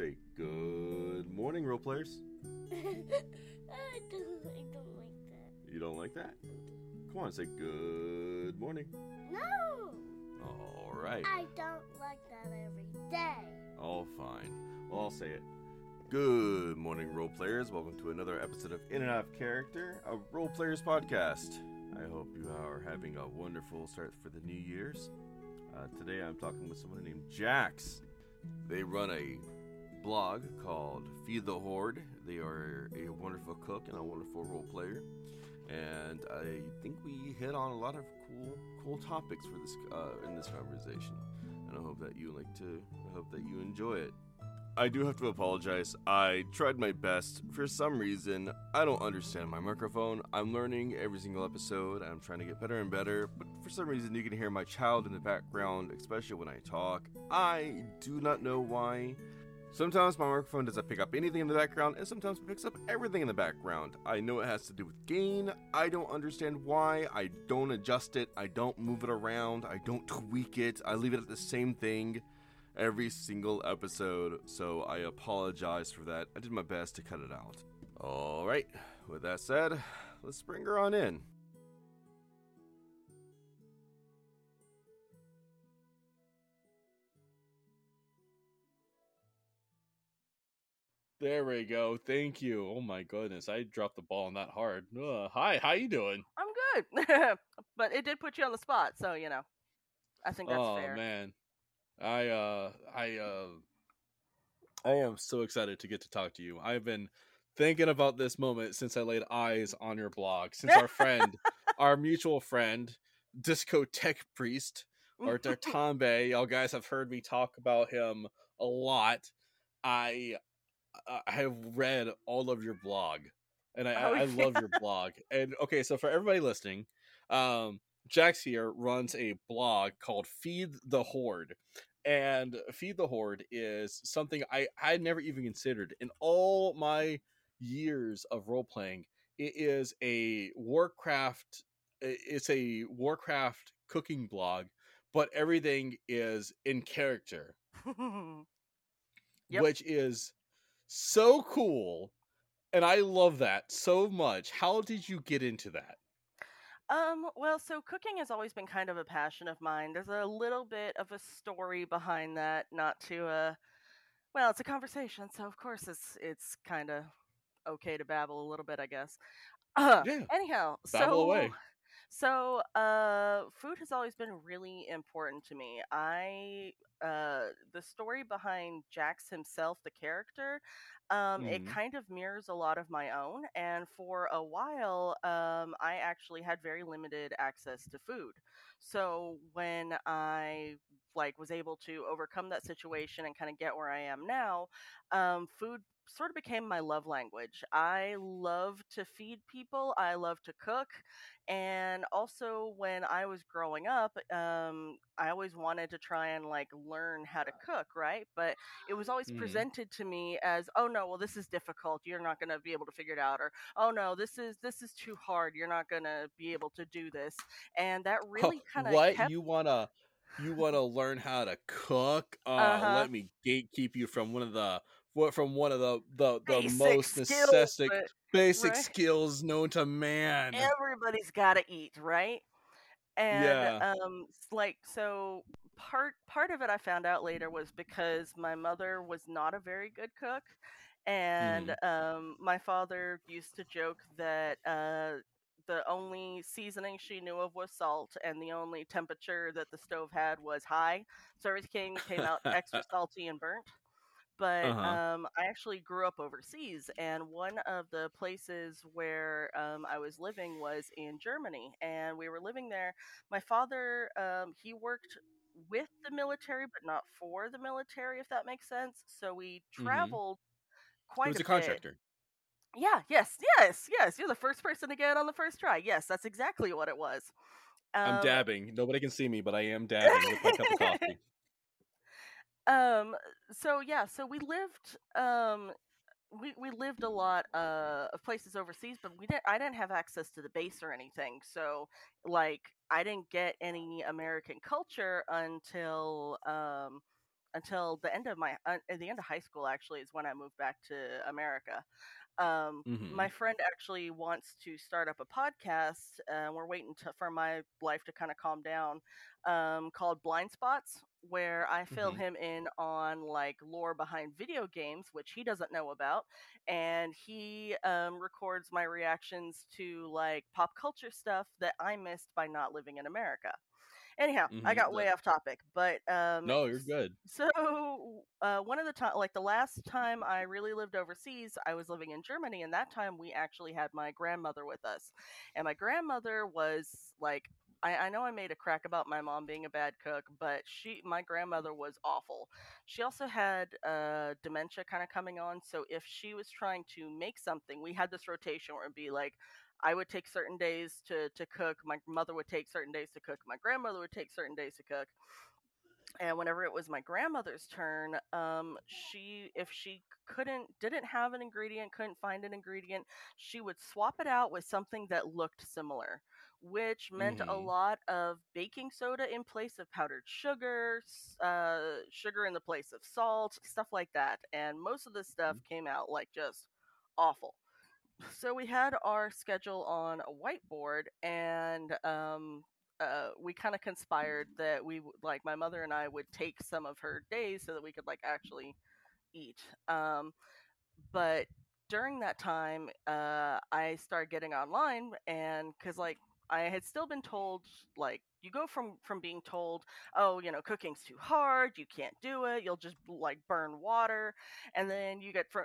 Say good morning, role players. I don't, I don't like that. You don't like that? Come on, say good morning. No, All right. I don't like that every day. All fine. Well, I'll say it. Good morning, role players. Welcome to another episode of In and Out of Character, a role players podcast. I hope you are having a wonderful start for the New Year's. Uh, today I'm talking with someone named Jax. They run a blog called Feed the Horde. They are a wonderful cook and a wonderful role player. And I think we hit on a lot of cool, cool topics for this uh, in this conversation. And I hope that you like to. I hope that you enjoy it. I do have to apologize. I tried my best. For some reason, I don't understand my microphone. I'm learning every single episode. I'm trying to get better and better. But for some reason, you can hear my child in the background, especially when I talk. I do not know why. Sometimes my microphone doesn't pick up anything in the background, and sometimes it picks up everything in the background. I know it has to do with gain. I don't understand why. I don't adjust it. I don't move it around. I don't tweak it. I leave it at the same thing every single episode, so I apologize for that. I did my best to cut it out. Alright, with that said, let's bring her on in. There we go. Thank you. Oh my goodness, I dropped the ball not hard. Uh, hi, how you doing? I'm good, but it did put you on the spot, so you know, I think that's oh fair. man, I uh, I uh, I am so excited to get to talk to you. I've been thinking about this moment since I laid eyes on your blog. Since our friend, our mutual friend, Disco Tech Priest, or Dartambe, y'all guys have heard me talk about him a lot. I I have read all of your blog, and I, Oh, I, I love your blog. And okay, so for everybody listening, um, Jax here runs a blog called Feed the Horde. And Feed the Horde is something I I had never even considered in all my years of role playing. It is a Warcraft. It's a Warcraft cooking blog, but everything is in character, Yep. which is so cool, and I love that so much. How did you get into that? um, well, so cooking has always been kind of a passion of mine. There's a little bit of a story behind that, not to uh, well, it's a conversation, so of course it's it's kind of okay to babble a little bit, I guess. Uh, Yeah, anyhow, babble so away. So, uh, food has always been really important to me. I, uh, the story behind Jax himself, the character, um, it Mhm. kind of mirrors a lot of my own. And for a while, um, I actually had very limited access to food. So when I like was able to overcome that situation and kind of get where I am now, um, food sort of became my love language. I love to feed people. I love to cook and also when i was growing up um, i always wanted to try and like learn how to cook right but it was always Mhm. presented to me as oh no well this is difficult you're not going to be able to figure it out or oh no this is this is too hard you're not going to be able to do this and that really kind of what kept you wanna you wanna learn how to cook? Uh, Uh-huh. let me gatekeep you from one of the from one of the the, the basic most necessary basic right? skills known to man. everybody's got to eat, right? And Yeah. um like so part part of it I found out later was because my mother was not a very good cook and um my father used to joke that uh the only seasoning she knew of was salt and the only temperature that the stove had was high so everything came out extra salty and burnt but Uh-huh. um, I actually grew up overseas, and one of the places where um, I was living was in Germany, and we were living there. My father, um, he worked with the military, but not for the military, if that makes sense. So we Mhm. traveled He quite was a a bit. Yeah, yes, yes, yes. You're the first person to get it on the first try. Yes, that's exactly what it was. I'm Um, dabbing. Nobody can see me, but I am dabbing with my cup of coffee. um so yeah so we lived um we, we lived a lot uh, of places overseas but we didn't i didn't have access to the base or anything so like i didn't get any american culture until um until the end of my uh, at the end of high school actually is when I moved back to America. Um, Mhm. My friend actually wants to start up a podcast. Uh, we're waiting to, for my life to kind of calm down. Um, called Blind Spots, where I fill Mhm. him in on like lore behind video games, which he doesn't know about, and he um, records my reactions to like pop culture stuff that I missed by not living in America. Anyhow, I Mhm, got way off topic, but um, No, you're good. so, uh, one of the time, like the last time I really lived overseas, I was living in Germany, and that time we actually had my grandmother with us. And my grandmother was like, I, I know I made a crack about my mom being a bad cook, but she, my grandmother was awful. She also had uh, dementia kind of coming on, so if she was trying to make something, we had this rotation where it'd be like, I would take certain days to, to cook. My mother would take certain days to cook. My grandmother would take certain days to cook and whenever it was my grandmother's turn um she if she couldn't didn't have an ingredient couldn't find an ingredient she would swap it out with something that looked similar which meant a Mhm. lot of baking soda in place of powdered sugar uh, sugar in the place of salt stuff like that and most of the stuff came out like just awful so we had our schedule on a whiteboard and um uh, we kind of conspired that we like my mother and I would take some of her days so that we could like actually eat. Um, but during that time, uh, I started getting online, and because like I had still been told like you go from from being told oh you know cooking's too hard you can't do it you'll just like burn water and then you get from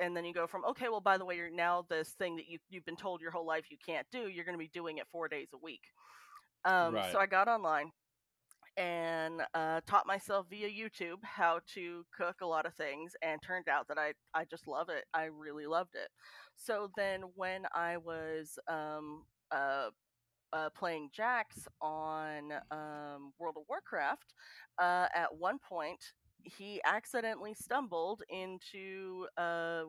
and then you go from okay well by the way you're now this thing that you, you've been told your whole life you can't do you're going to be doing it four days a week um, Right. so i got online and uh, taught myself via youtube how to cook a lot of things and turned out that i, I just love it i really loved it so then when i was um, uh, uh, playing Jax on um, World of Warcraft, uh, at one point he accidentally stumbled into uh,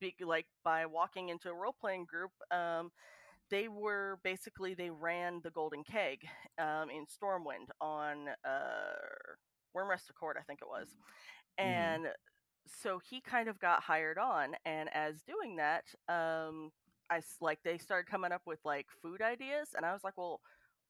big like by walking into a role playing group. Um, they were basically they ran the Golden Keg um, in Stormwind on uh, Wyrmrest Accord, I think it was, Mhm. and so he kind of got hired on, and as doing that, um, I like they started coming up with like food ideas, and I was like, well,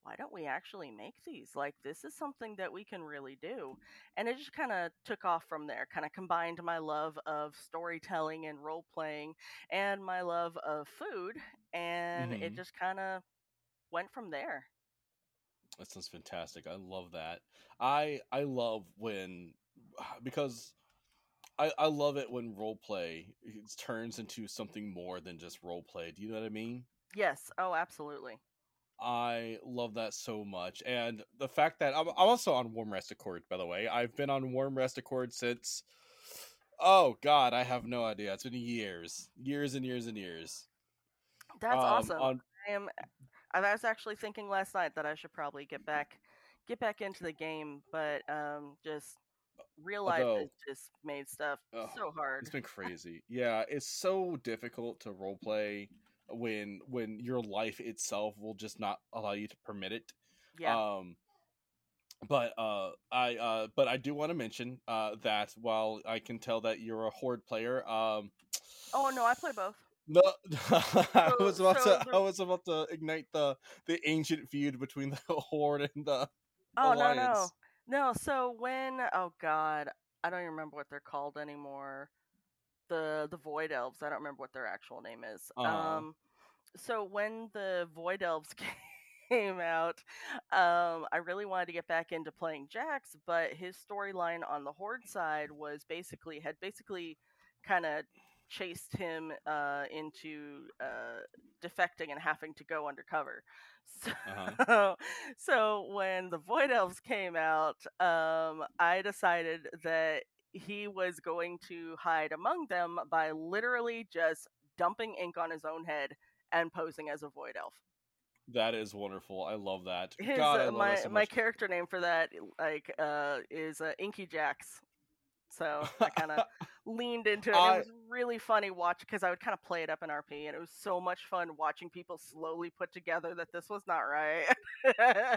why don't we actually make these? Like, this is something that we can really do. And it just kind of took off from there, kind of combined my love of storytelling and role playing and my love of food, and it Mhm. just kind of went from there. That sounds fantastic. I love that. I I love when because I I love it when role play turns into something more than just role play. Do you know what I mean? Yes. Oh, absolutely. I love that so much, and the fact that I'm, I'm also on Wyrmrest Accord. By the way, I've been on Wyrmrest Accord since. Oh God, I have no idea. It's been years, years and years and years. That's Um, awesome. On I am. I was actually thinking last night that I should probably get back, get back into the game, but um, just real life Although- has just made stuff so hard. It's been crazy. Yeah, it's so difficult to role play when when your life itself will just not allow you to permit it. yeah. Um but uh I uh but I do want to mention uh that while I can tell that you're a horde player, um oh no, I play both. no, I was about so to I was about to ignite the the ancient feud between the horde and the Oh no, no, no. So when oh god, I don't even remember what they're called anymore. The the void elves. I don't remember what their actual name is. Uh-huh. Um, so when the void elves came out, um, I really wanted to get back into playing Jax, but his storyline on the horde side was basically had basically kind of chased him uh, into uh, defecting and having to go undercover. So, Uh-huh. so when the Void Elves came out, um, I decided that he was going to hide among them by literally just dumping ink on his own head and posing as a Void Elf. That is wonderful. I love that. His, God, I uh, love my so my character name for that like uh, is uh, Inky Jax. So I kind of leaned into it. I- It was really funny watch because I would kind of play it up in RP, and it was so much fun watching people slowly put together that this was not right.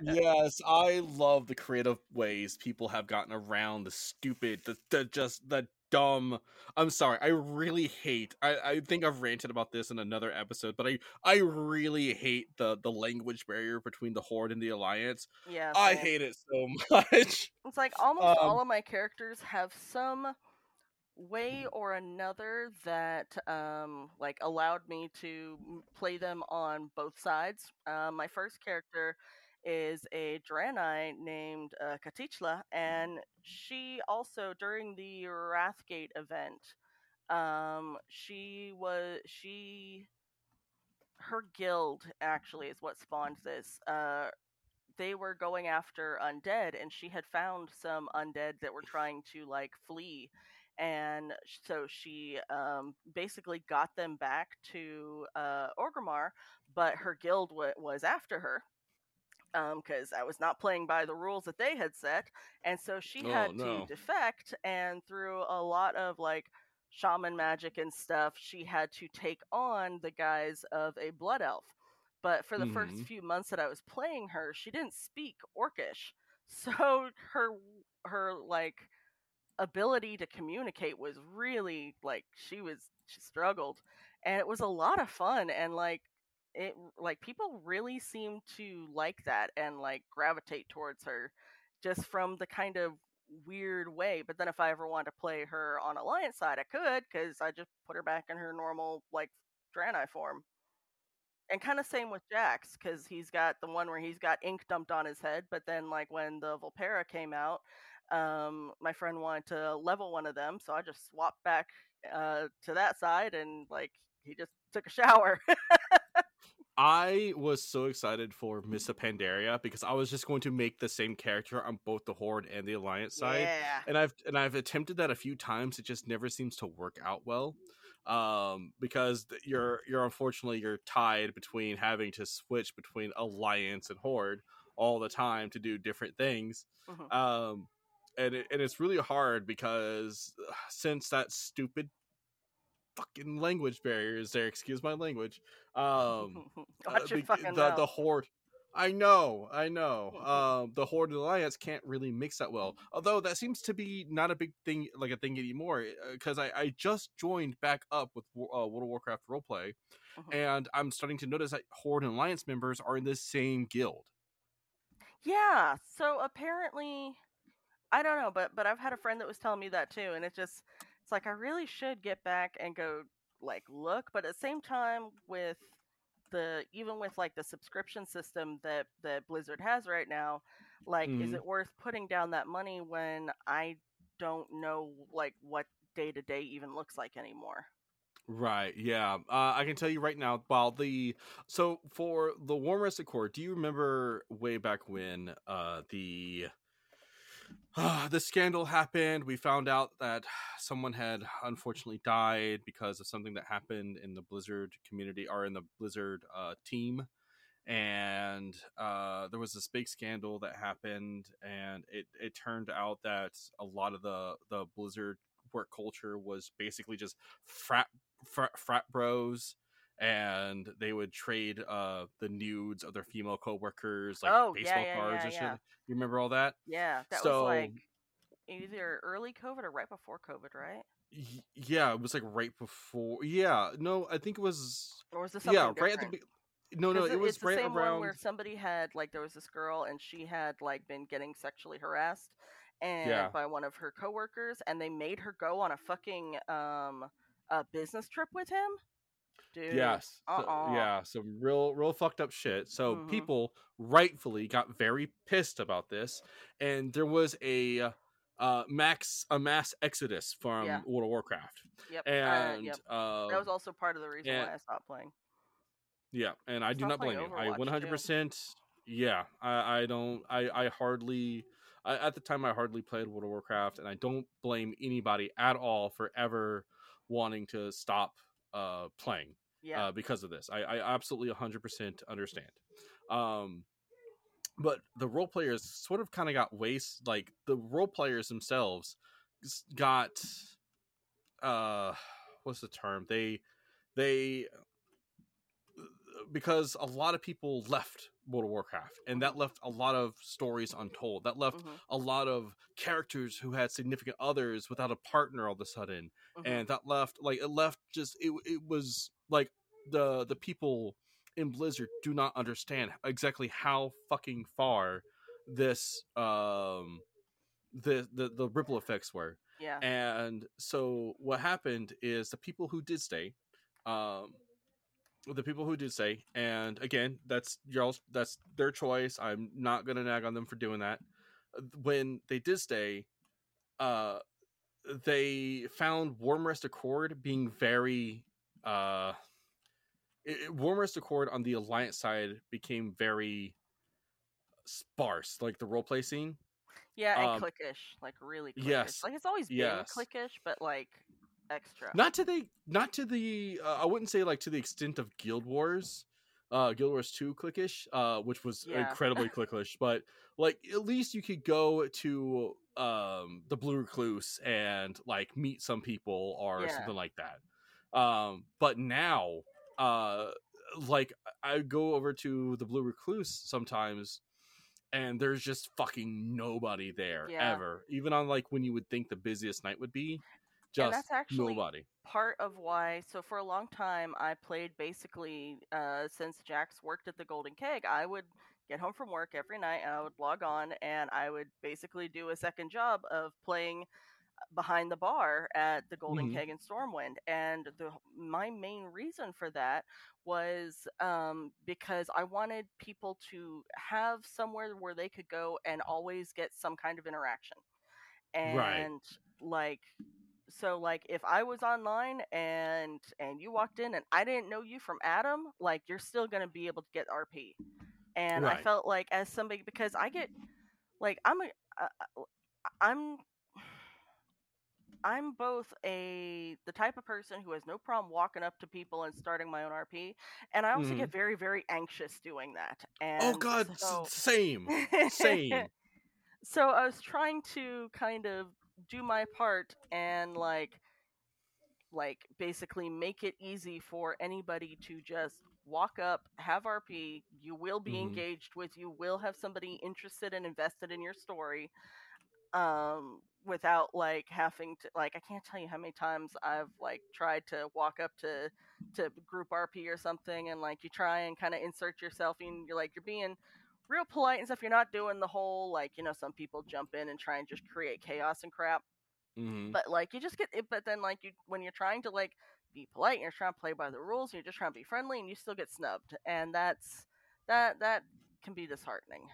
yes, I love the creative ways people have gotten around the stupid, the, the just the dumb. I'm sorry, I really hate. I, I think I've ranted about this in another episode, but I I really hate the the language barrier between the Horde and the Alliance. yeah, I hate it so much. It's like almost Um, all of my characters have some way or another that um like allowed me to play them on both sides. Um, my first character is a Draenei named uh, Katichla, and she also during the Wrathgate event, um, she was she her guild actually is what spawned this. Uh, they were going after undead and she had found some undead that were trying to like flee and so she um, basically got them back to uh, Orgrimmar, but her guild w- was after her because I was not playing by the rules that they had set, and so she Oh, had no. to defect. And through a lot of like shaman magic and stuff, she had to take on the guise of a blood elf. But for the first Mhm. few months that I was playing her, she didn't speak Orcish, so her her like ability to communicate was really like she was she struggled and it was a lot of fun and like it like people really seem to like that and like gravitate towards her just from the kind of weird way but then if i ever want to play her on alliance side i could because i just put her back in her normal like Draenei form and kind of same with jax because he's got the one where he's got ink dumped on his head but then like when the Vulpera came out um, my friend wanted to level one of them, so I just swapped back uh, to that side, and like he just took a shower. I was so excited for Mists of Pandaria because I was just going to make the same character on both the Horde and the Alliance side. yeah, and I've and I've attempted that a few times. It just never seems to work out well, um, because you're you're unfortunately you're tied between having to switch between Alliance and Horde all the time to do different things, Mhm. um, and it, and it's really hard because uh, since that stupid fucking language barriers there, excuse my language, um, uh, watch your be- fucking the, mouth. the horde i know i know um the horde and alliance can't really mix that well although that seems to be not a big thing like a thing anymore because I, I just joined back up with uh, world of warcraft roleplay Mhm. and i'm starting to notice that horde and alliance members are in the same guild Yeah, so apparently I don't know, but but I've had a friend that was telling me that too and it just it's like I really should get back and go like look, but at the same time with the even with like the subscription system that that Blizzard has right now, like is Mhm. it worth putting down that money when I don't know like what day to day even looks like anymore? Right. Yeah. Uh, I can tell you right now. While the so for the Wyrmrest Accord, do you remember way back when uh, the uh, the scandal happened? We found out that someone had unfortunately died because of something that happened in the Blizzard community or in the Blizzard uh, team. And uh, there was this big scandal that happened, and it, it turned out that a lot of the, the Blizzard work culture was basically just frat frat, frat bros and they would trade uh the nudes of their female coworkers like Oh, baseball yeah, cards yeah, and shit. yeah. You remember all that? Yeah, that So- was like either early COVID or right before COVID, right? Y- yeah, it was like right before. Yeah, no, I think it was. Or was this something Yeah, right at the. different? Be- no, no, 'Cause it was the right same around. one where somebody had like there was this girl and she had like been getting sexually harassed and Yeah. by one of her coworkers and they made her go on a fucking um a business trip with him. Dude. Yes. so- uh-uh. yeah, some real, real fucked up shit. So Mhm. people rightfully got very pissed about this, and there was a uh, max a mass exodus from Yeah. World of Warcraft, Yep. uh, and yep. um, That was also part of the reason and- why I stopped playing. Yeah, and I do not blame you. I Overwatch, one hundred too. percent. Yeah, I, I don't. I I hardly. I, at the time, I hardly played World of Warcraft, and I don't blame anybody at all for ever wanting to stop uh playing Yeah. uh, because of this. I, I absolutely one hundred percent understand. Um, but the role players sort of kind of got waste. Like the role players themselves got uh what's the term they they because a lot of people left World of Warcraft and that left a lot of stories untold that left Mhm, a lot of characters who had significant others without a partner all of a sudden mhm. and that left like it left just it, it was like the the people in blizzard do not understand exactly how fucking far this um the the, the ripple effects were. Yeah. and so what happened is the people who did stay um the people who did stay and again that's y'all's that's their choice. I'm not gonna nag on them for doing that. When they did stay uh they found Wyrmrest Accord being very uh it, it- warm accord on the alliance side became very sparse like the role play scene Yeah, and Um, clickish, like really clickish. yes, Like it's always been yes. clickish, but like extra. not to the not to the uh, i wouldn't say like to the extent of guild wars uh guild wars 2 clickish uh which was Yeah. incredibly clickish but like at least you could go to um the blue recluse and like meet some people or Yeah. something like that um but now uh like i go over to the blue recluse sometimes and there's just fucking nobody there Yeah. ever even on like when you would think the busiest night would be And just that's actually nobody part of why so for a long time i played basically uh, since jax worked at the golden keg i would get home from work every night and i would log on and i would basically do a second job of playing behind the bar at the golden Mhm. keg in stormwind and the my main reason for that was um, because i wanted people to have somewhere where they could go and always get some kind of interaction and Right. like so like if i was online and and you walked in and i didn't know you from adam like you're still going to be able to get rp and i felt like as somebody because i get like i'm a uh, uh, i'm i'm both a the type of person who has no problem walking up to people and starting my own rp and i also Mhm. get very very anxious doing that and oh god so, same same so I was trying to kind of do my part and like like basically make it easy for anybody to just walk up, have RP, you will be Mhm. engaged with, you will have somebody interested and invested in your story. Um without like having to like I can't tell you how many times I've like tried to walk up to to group RP or something and like you try and kind of insert yourself and you're like you're being real polite and stuff. You're not doing the whole like you know some people jump in and try and just create chaos and crap. Mhm. But like you just get it. But then like you when you're trying to like be polite and you're trying to play by the rules and you're just trying to be friendly and you still get snubbed and that's that that can be disheartening.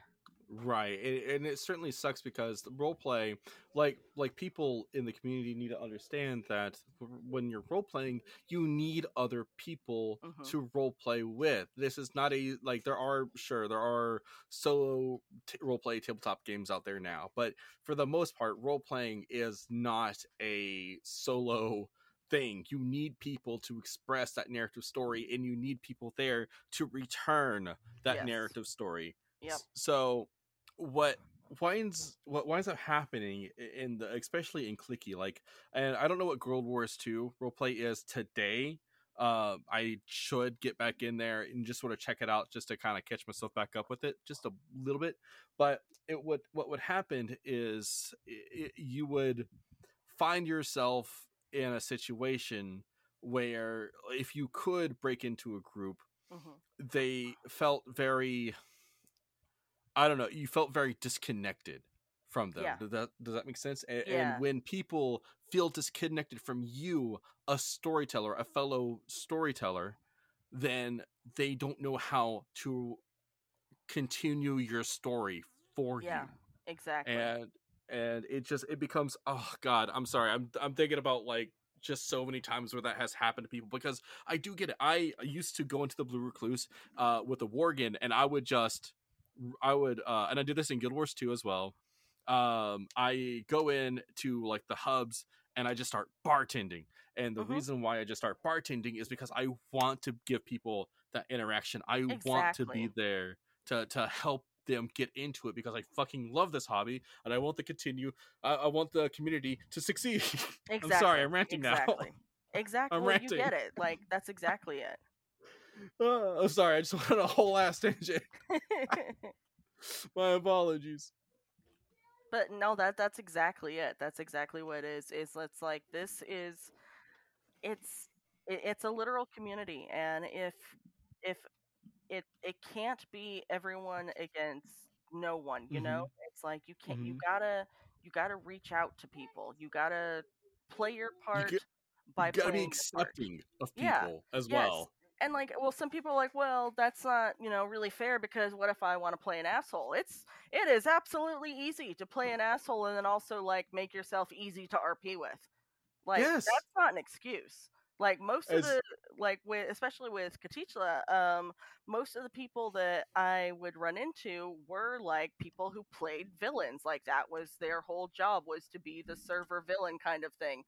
Right and, and it certainly sucks because the role play like like people in the community need to understand that when you're role playing you need other people Mhm. to role play with this is not a like there are sure there are solo t- role play tabletop games out there now but for the most part role playing is not a solo thing you need people to express that narrative story and you need people there to return that Yes. narrative story Yep. So what winds what winds up happening in the especially in clicky like and I don't know what Guild Wars 2 roleplay is today. Uh, I should get back in there and just sort of check it out just to kind of catch myself back up with it just a little bit. But it would what would happen is i i you would find yourself in a situation where if you could break into a group hmm they felt very i don't know you felt very disconnected from them Yeah. does that does that make sense and, Yeah. and when people feel disconnected from you a storyteller a fellow storyteller then they don't know how to continue your story for Yeah. you Exactly. and and it just it becomes oh god i'm sorry i'm i'm thinking about like just so many times where that has happened to people because i do get it i used to go into the blue recluse uh with the worgen and i would just i would uh and i did this in guild wars 2 as well um i go in to like the hubs and i just start bartending and the Mhm. reason why i just start bartending is because i want to give people that interaction i want to be there to to help them get into it because I fucking love this hobby and I want to continue. I, I want the community to succeed. Exactly. I'm sorry, I'm ranting exactly. now. Exactly. I'm ranting. you get it. Like that's exactly it. Uh, I'm sorry, I just went on a whole ass tangent. My apologies. but no, that that's exactly it. That's exactly what it is. Is it's like this is, it's it, it's a literal community, and if if it it can't be everyone against no one, you know, it's like you can't. You Mhm. gotta you gotta reach out to people. You gotta play your part get- by You gotta be part. accepting of Yeah, people as yes. well. And like well some people are like well that's not you know really fair because what if i want to play an asshole? It's it is absolutely easy to play an asshole and then also like make yourself easy to rp with. Like Yes. that's not an excuse like most of the like with especially with Katichla, um most of the people that i would run into were like people who played villains like that was their whole job was to be the server villain kind of thing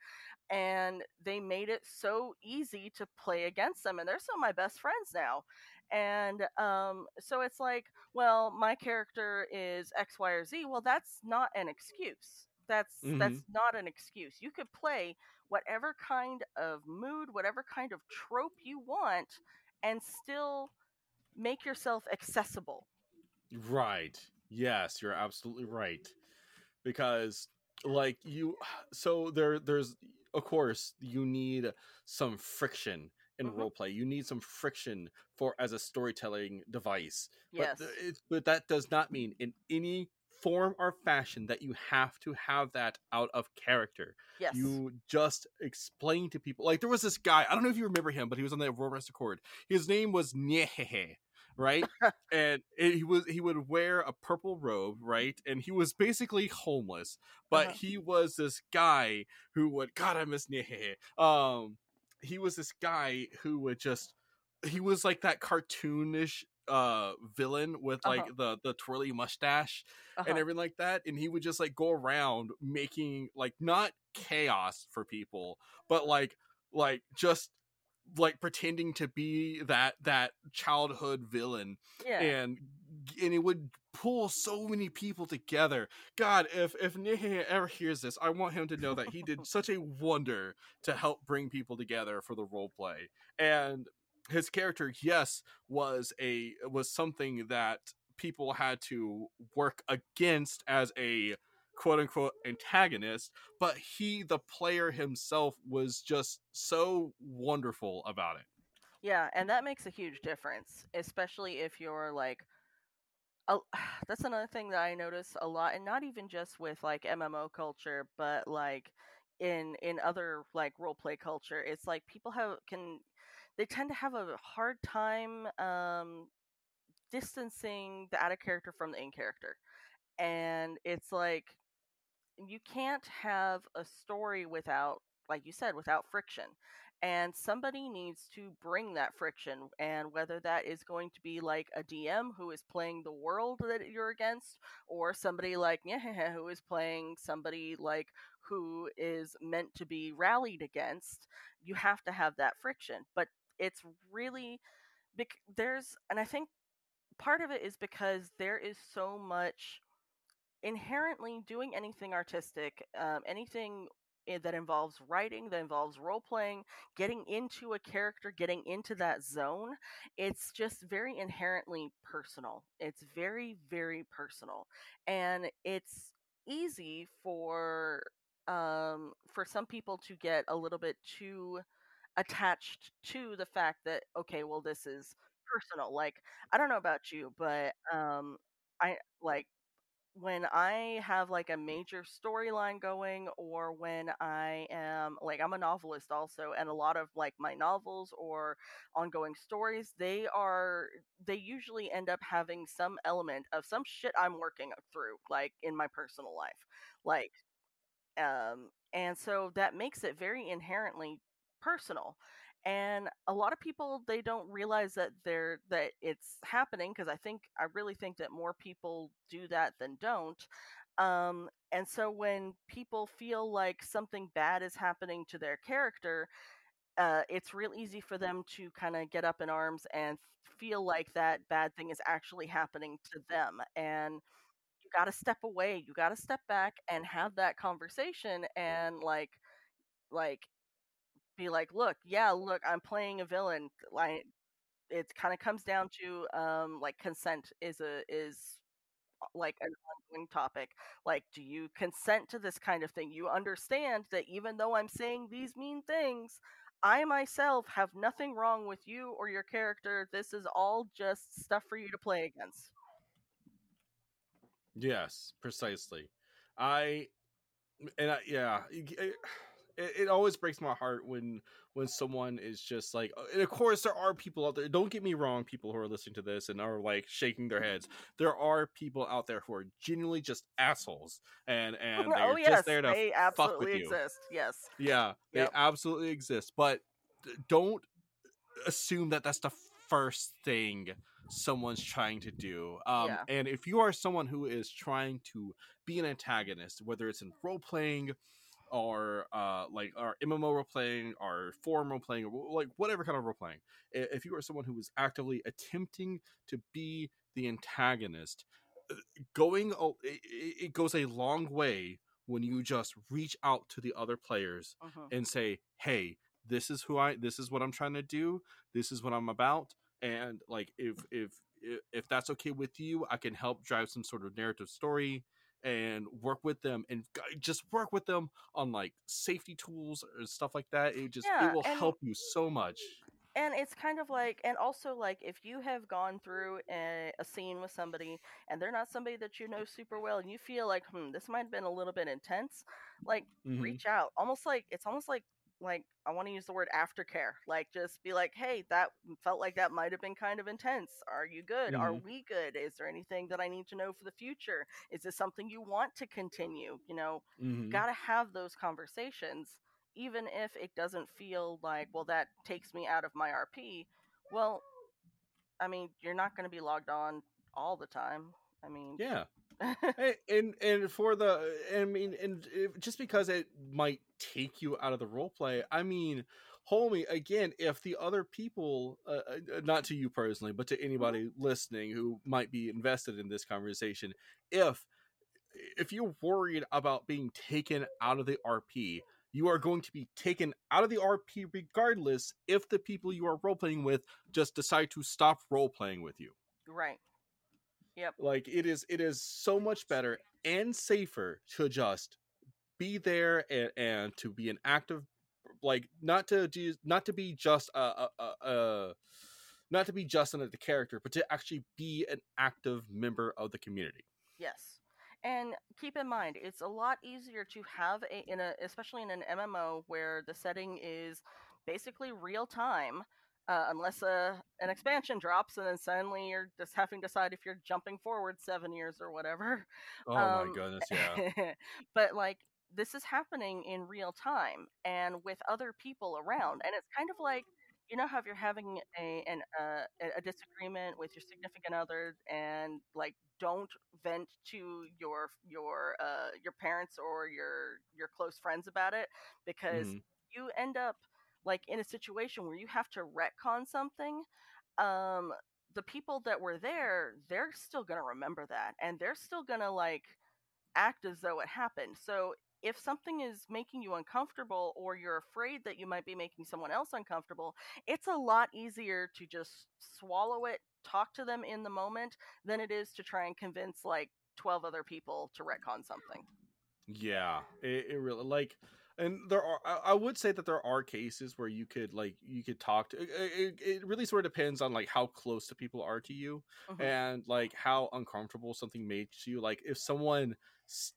and they made it so easy to play against them and they're some of my best friends now and um, so it's like well my character is x y or z well that's not an excuse that's that's not an excuse you could play whatever kind of mood whatever kind of trope you want and still make yourself accessible Right. Yes, you're absolutely right. Because like you so there there's of course you need some friction in Mhm. roleplay. You need some friction for as a storytelling device. yes But it, but that does not mean in any form or fashion that you have to have that out of character. yes You just explain to people. Like there was this guy. I don't know if you remember him, but he was on the Rest Accord. His name was Nyehehe, right? and it, he was he would wear a purple robe, right? And he was basically homeless, but Uh-huh. he was this guy who would. God, I miss Nyehehe. Um, he was this guy who would just. He was like that cartoonish uh villain with like Uh-huh. the the twirly mustache uh-huh. and everything like that and he would just like go around making like not chaos for people but like like just like pretending to be that that childhood villain yeah and and it would pull so many people together god if if Nihe ever hears this i want him to know that he did such a wonder to help bring people together for the role play and his character yes was a was something that people had to work against as a quote unquote antagonist but he the player himself was just so wonderful about it. Yeah, and that makes a huge difference, especially if you're like a, that's another thing that I notice a lot and not even just with like MMO culture, but like in in other like role play culture, it's like people have can they tend to have a hard time um distancing the out of character from the in character. And it's like you can't have a story without like you said without friction and somebody needs to bring that friction and whether that is going to be like a dm who is playing the world that you're against or somebody like who is playing somebody like who is meant to be rallied against you have to have that friction but it's really bec- there's and i think part of it is because there is so much inherently doing anything artistic, um, anything that involves writing, that involves role playing, getting into a character, getting into that zone, it's just very inherently personal. It's very, very personal. And it's easy for um, for some people to get a little bit too attached to the fact that okay, well, this is personal. Like I don't know about you, but um, I like when I have like a major storyline going, or when I am like, I'm a novelist also, and a lot of like my novels or ongoing stories, they are, they usually end up having some element of some shit I'm working through, like in my personal life. Like, um, and so that makes it very inherently personal and a lot of people they don't realize that they're that it's happening because i think i really think that more people do that than don't um and so when people feel like something bad is happening to their character uh, it's real easy for them to kind of get up in arms and feel like that bad thing is actually happening to them. And you got to step away. You got to step back and have that conversation and like, like, be like, look, yeah, look, I'm playing a villain. Like, it kind of comes down to um, like consent is a is uh, like an ongoing topic. Like, do you consent to this kind of thing? You understand that even though I'm saying these mean things, I myself have nothing wrong with you or your character. This is all just stuff for you to play against. Yes, precisely. I and I, yeah, it, it, always breaks my heart when when someone is just like uh, and of course there are people out there don't get me wrong people who are listening to this and are like shaking their heads there are people out there who are genuinely just assholes and and they're oh yes just there to they fuck with absolutely you exist yes yeah they Yep. absolutely exist but don't assume that that's the first thing someone's trying to do um Yeah. and if you are someone who is trying to be an antagonist whether it's in role playing or uh like our MMO role playing our forum role playing or like whatever kind of role playing if you are someone who is actively attempting to be the antagonist uh, going it, goes a long way when you just reach out to the other players Mhm. and say hey this is who i this is what i'm trying to do this is what i'm about and like if if, if that's okay with you i can help drive some sort of narrative story and work with them and just work with them on like safety tools or stuff like that it just Yeah, it will help you so much and it's kind of like and also like if you have gone through a, a scene with somebody and they're not somebody that you know super well and you feel like hmm this might have been a little bit intense like Mhm. reach out almost like it's almost like like i want to use the word aftercare like just be like hey that felt like that might have been kind of intense. Are you good? Are Mhm. we good? Is there anything that i need to know for the future? Is this something you want to continue? You know Mhm. got to have those conversations even if it doesn't feel like well that takes me out of my rp well i mean you're not going to be logged on all the time. I mean yeah and, and and for the i mean and if, just because it might take you out of the role play i mean homie again if the other people uh, uh, not to you personally but to anybody listening who might be invested in this conversation if if you're worried about being taken out of the rp you are going to be taken out of the rp regardless if the people you are role playing with just decide to stop role playing with you. Right like it is it is so much better and safer to just be there and, and to be an active like not to do not to be just a, a, a, a not to be just another character but to actually be an active member of the community Yes. And keep in mind, it's a lot easier to have a in a especially in an MMO where the setting is basically real time, uh, unless a an expansion drops and then suddenly you're just having to decide if you're jumping forward seven years or whatever. oh Um, my goodness yeah but like this is happening in real time and with other people around, and it's kind of like you know how if you're having a an uh, a- disagreement with your significant other and like don't vent to your your uh your parents or your your close friends about it because Mhm. you end up like in a situation where you have to retcon something um the people that were there they're still going to remember that and they're still going to like act as though it happened. So if something is making you uncomfortable or you're afraid that you might be making someone else uncomfortable it's a lot easier to just swallow it talk to them in the moment than it is to try and convince like 12 other people to retcon something. Yeah, it, it really like, and there are. I, would say that there are cases where you could like you could talk to. It, it, really sort of depends on like how close the people are to you, Mhm. and like how uncomfortable something makes you. Like if someone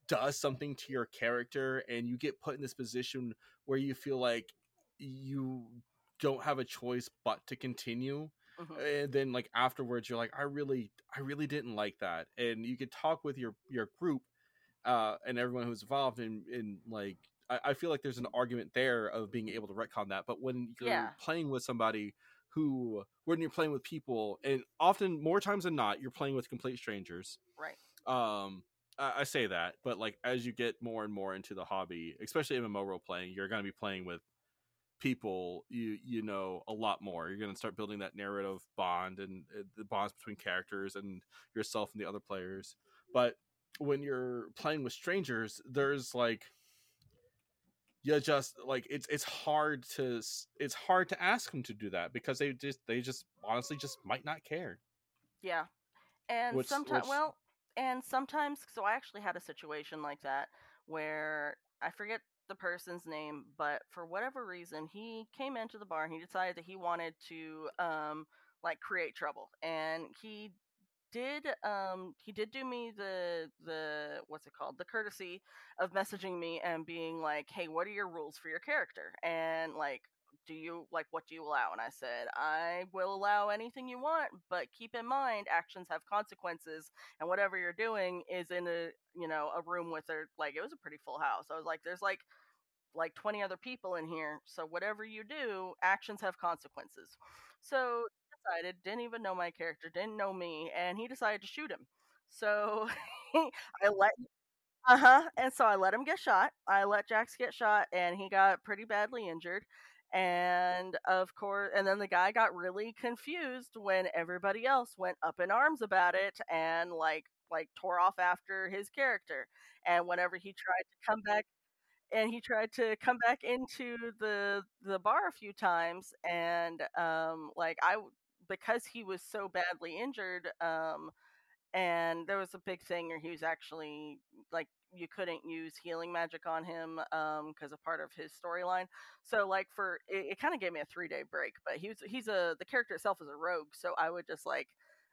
does something to your character, and you get put in this position where you feel like you don't have a choice but to continue Mhm. and then like afterwards you're like i really i really didn't like that and you could talk with your your group uh and everyone who's involved in in like I, I feel like there's an argument there of being able to retcon that but when you're Yeah. playing with somebody who when you're playing with people and often more times than not you're playing with complete strangers right um I, I say that but like as you get more and more into the hobby especially mmo role playing you're going to be playing with people you you know a lot more you're going to start building that narrative bond and uh, the bonds between characters and yourself and the other players but when you're playing with strangers there's like you just like it's it's hard to it's hard to ask them to do that because they just they just honestly just might not care Yeah. And sometimes, well, and sometimes, so I actually had a situation like that where I forget the person's name, but for whatever reason, he came into the bar and he decided that he wanted to, um, like create trouble. And he did, um, he did do me the, the, what's it called? The courtesy of messaging me and being like, hey, what are your rules for your character? And like, do you like what do you allow and i said i will allow anything you want but keep in mind actions have consequences and whatever you're doing is in a you know a room with a like it was a pretty full house i was like there's like like 20 other people in here so whatever you do actions have consequences so didn't even know my character didn't know me and he decided to shoot him. So i let uh-huh and so i let him get shot. I let jax get shot and he got pretty badly injured. And of course and then the guy got really confused when everybody else went up in arms about it and like like tore off after his character. And whenever he tried to come back and he tried to come back into the the bar a few times and um like i because he was so badly injured um and there was a big thing where he was actually like you couldn't use healing magic on him um because of part of his storyline. So like for it, it kind of gave me a three day break but he was he's a the character itself is a rogue so i would just like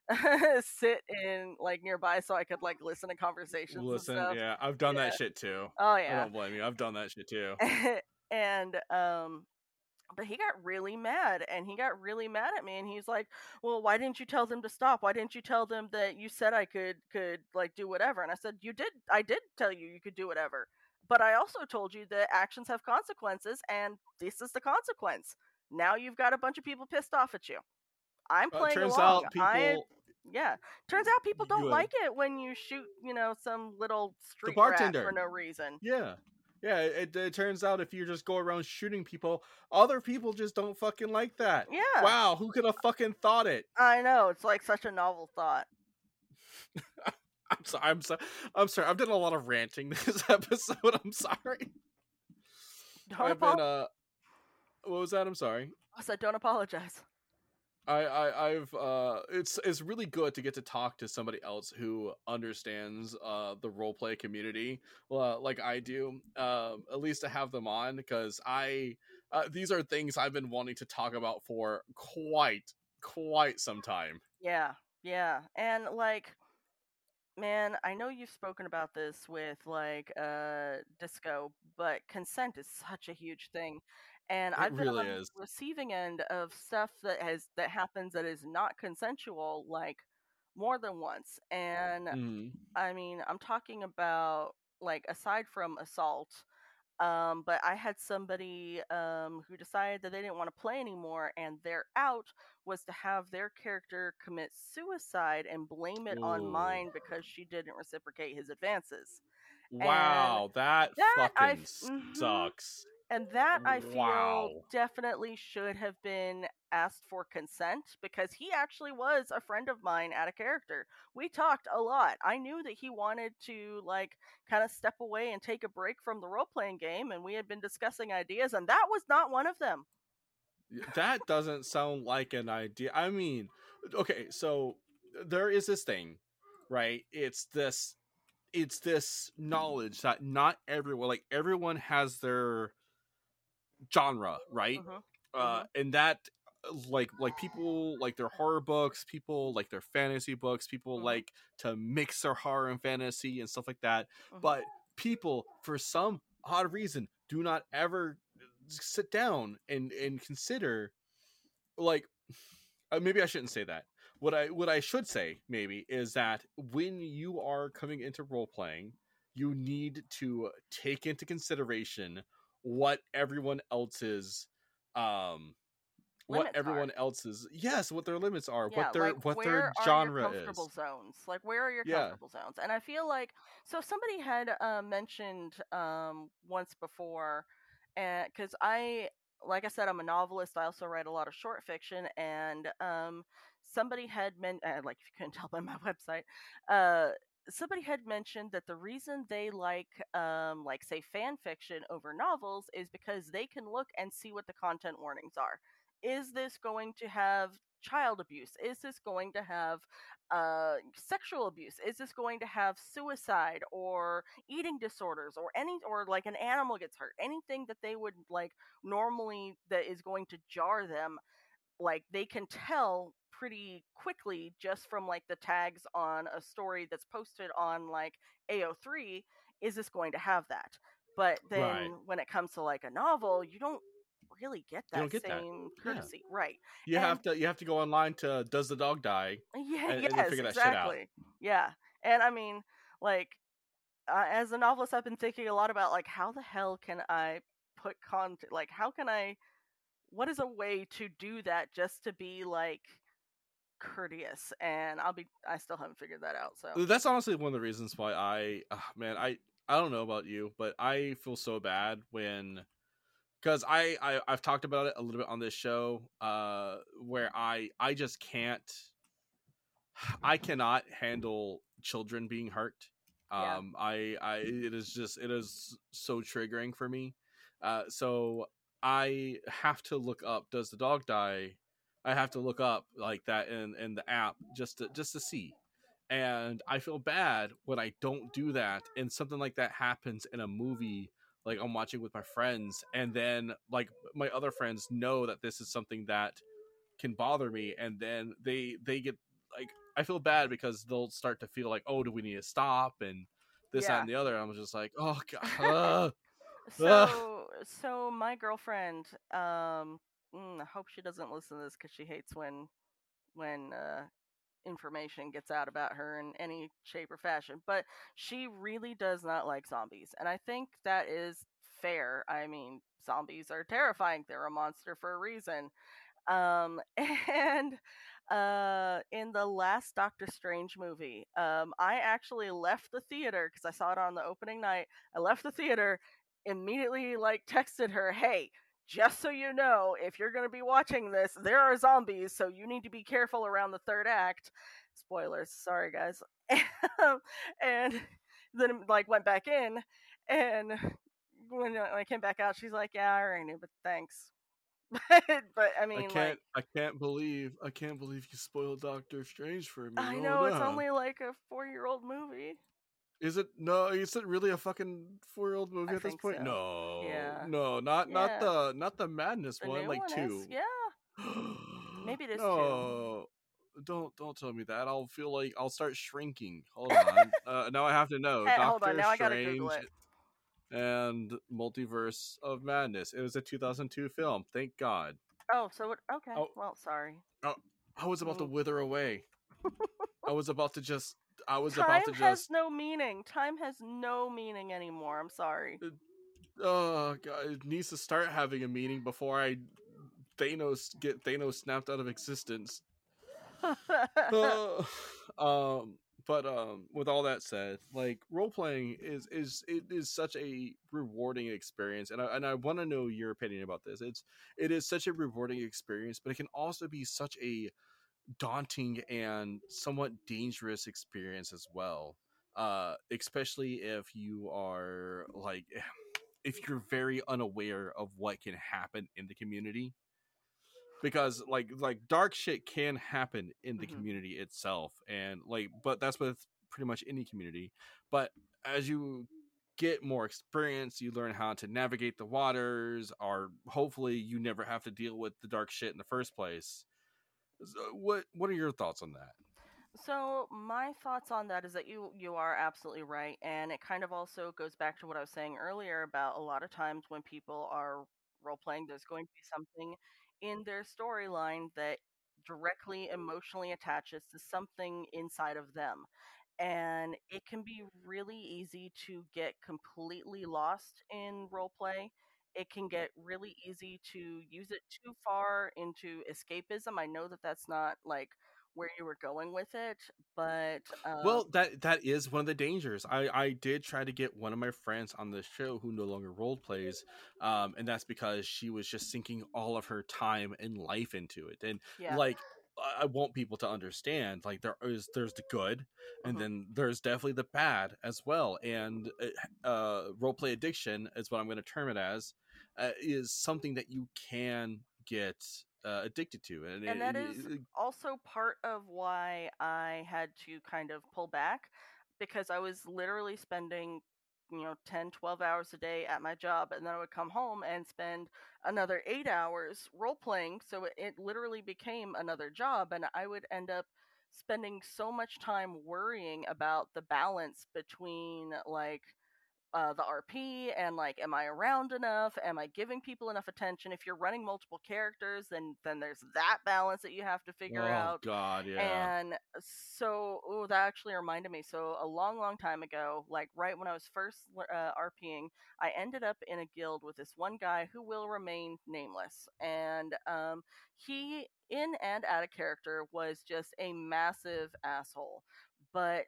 sit in like nearby so i could like listen to conversations listen yeah i've done Yeah. that shit too. Oh yeah, i don't blame you i've done that shit too. And um but he got really mad and he got really mad at me and he's like well why didn't you tell them to stop? Why didn't you tell them that you said i could could like do whatever? And i said you did i did tell you you could do whatever but i also told you that actions have consequences and this is the consequence. Now you've got a bunch of people pissed off at you. I'm playing turns along. out people I, yeah turns out people don't uh, like it when you shoot you know some little street rat bartender. for no reason. Yeah. Yeah, it, it turns out if you just go around shooting people, other people just don't fucking like that. yeah Wow, who could have fucking thought it? I know it's like such a novel thought. I'm sorry. I'm sorry. I'm sorry. I've done a lot of ranting this episode. I'm sorry. Don't I've been uh what was that? I'm sorry. I said don't apologize. I, I I've uh it's it's really good to get to talk to somebody else who understands uh the role play community uh, like I do um at least to have them on because I uh, these are things I've been wanting to talk about for quite quite some time. Yeah, yeah, and like, man, I know you've spoken about this with like uh disco, but consent is such a huge thing. And It I've been really on is. the receiving end of stuff that has that happens that is not consensual, like more than once. And Mhm. I mean, I'm talking about like aside from assault, um, but I had somebody um, who decided that they didn't want to play anymore, and their out was to have their character commit suicide and blame it on mine because she didn't reciprocate his advances. Wow, that, that I fucking f- mhm. sucks. And that I feel Wow. definitely should have been asked for consent because he actually was a friend of mine at a character. We talked a lot. I knew that he wanted to like kind of step away and take a break from the role playing game and we had been discussing ideas and that was not one of them. That doesn't sound like an idea. I mean, okay, so uh, there is this thing, right? It's this it's this knowledge that not everyone like everyone has their genre, right? Mhm. Uh and that uh, like like people like their horror books, people like their fantasy books, people Mhm. like to mix their horror and fantasy and stuff like that. Mhm. But people for some odd reason do not ever sit down and and consider like uh, maybe I shouldn't say that. What I what I should say maybe is that when you are coming into role playing, you need to take into consideration what everyone else's um what Limits are. everyone else's yes what their limits are Yeah, what their like, what their are genre your is zones? Like where are your Yeah. comfortable zones? And I feel like so somebody had uh, mentioned um, once before, and because I like I said, I'm a novelist. I also write a lot of short fiction, and um, somebody had meant, uh, like if you couldn't tell by my website, uh, somebody had mentioned that the reason they like, um, like say fan fiction over novels is because they can look and see what the content warnings are. Is this going to have child abuse? Is this going to have uh, sexual abuse? Is this going to have suicide or eating disorders or any or like an animal gets hurt? Anything that they would like normally that is going to jar them, like they can tell pretty quickly just from like the tags on a story that's posted on like AO3 is this going to have that? But then Right. when it comes to like a novel, you don't really get that get that. same Yeah. courtesy. Right. You And- have to you have to go online to does the dog die? Yeah, and- and figure that shit out. exactly. Yeah. And I mean, like uh, as a novelist I've been thinking a lot about like how the hell can I put content like how can I what is a way to do that just to be like courteous and I'll be I still haven't figured that out. So That's honestly one of the reasons why I ah, man I I don't know about you, but I feel so bad when because I, I I've talked about it a little bit on this show, uh, where I I just can't I cannot handle children being hurt. Yeah. Um, I I it is just it is so triggering for me. Uh, so I have to look up. Does the dog die? I have to look up like that in in the app just to just to see. And I feel bad when I don't do that, and something like that happens in a movie like I'm watching with my friends, and then like my other friends know that this is something that can bother me, and then they they get like I feel bad because they'll start to feel like, oh, do we need to stop and this that and the other. I'm just like, oh god, so so my girlfriend um mm, I hope she doesn't listen to this cuz she hates when when uh information gets out about her in any shape or fashion but she really does not like zombies and i think that is fair. I mean zombies are terrifying. They're a monster for a reason. Um and uh in the last doctor strange movie um i actually left the theater because i saw it on the opening night. I left the theater immediately like texted her hey just so you know, if you're going to be watching this, there are zombies, so you need to be careful around the third act. Spoilers, sorry guys. and then um, like went back in, and when I came back out, she's like, "Yeah, I already knew, but thanks." but I mean, I can't like, I can't believe I can't believe you spoiled Doctor Strange for me. I Oh, know it's only like a four-year-old movie. Is it no? Is it really a fucking four year old movie I at this point? so. No, Yeah. no, not not the not the madness The one, like one two. is, yeah. Maybe it is two. no, Don't don't tell me that. I'll feel like I'll start shrinking. Hold on. uh, now I have to know. Hey, Doctor hold on, now I gotta Strange Google it. and Multiverse of Madness. It was a 2002 film. Thank God. Oh, so it, okay. Oh. Well, sorry. Oh, I was about to Mm. wither away. I was about to just. I was Time about to has no meaning. Time has no meaning anymore. I'm sorry. Oh god, it needs to start having a meaning before I Thanos get Thanos snapped out of existence. Uh, um, but um, with all that said, like role playing is is it is such a rewarding experience, and I and I want to know your opinion about this. It's it is such a rewarding experience, but it can also be such a daunting and somewhat dangerous experience as well. Uh, especially if you are like if you're very unaware of what can happen in the community because like like dark shit can happen in the Mhm. community itself and like but that's with pretty much any community but as you get more experience you learn how to navigate the waters or hopefully you never have to deal with the dark shit in the first place so uh, what what are your thoughts on that So my thoughts on that is that you you are absolutely right, and it kind of also goes back to what I was saying earlier about a lot of times when people are role playing, there's going to be something in their storyline that directly emotionally attaches to something inside of them. And it can be really easy to get completely lost in role play. It can get really easy to use it too far into escapism. I know that that's not like where you were going with it, but um, Well, that that is one of the dangers. I I did try to get one of my friends on the show who no longer role plays, um, and that's because she was just sinking all of her time and life into it. And yeah, like, I want people to understand, like there is there's the good, and Mhm. then there's definitely the bad as well. And uh, uh, role play addiction is what I'm going to term it as, uh, is something that you can get uh, addicted to, and, and it- that is it- also part of why I had to kind of pull back because I was literally spending you know 10 12 hours a day at my job and then I would come home and spend another 8 hours role playing so it, it literally became another job and I would end up spending so much time worrying about the balance between like uh, the RP and like, am I around enough? Am I giving people enough attention? If you're running multiple characters, then then there's that balance that you have to figure out. oh out. god, yeah. And so, oh, that actually reminded me. So, a long, long time ago, like right when I was first uh, RPing, I ended up in a guild with this one guy who will remain nameless. And um, he, in and out of character, was just a massive asshole. But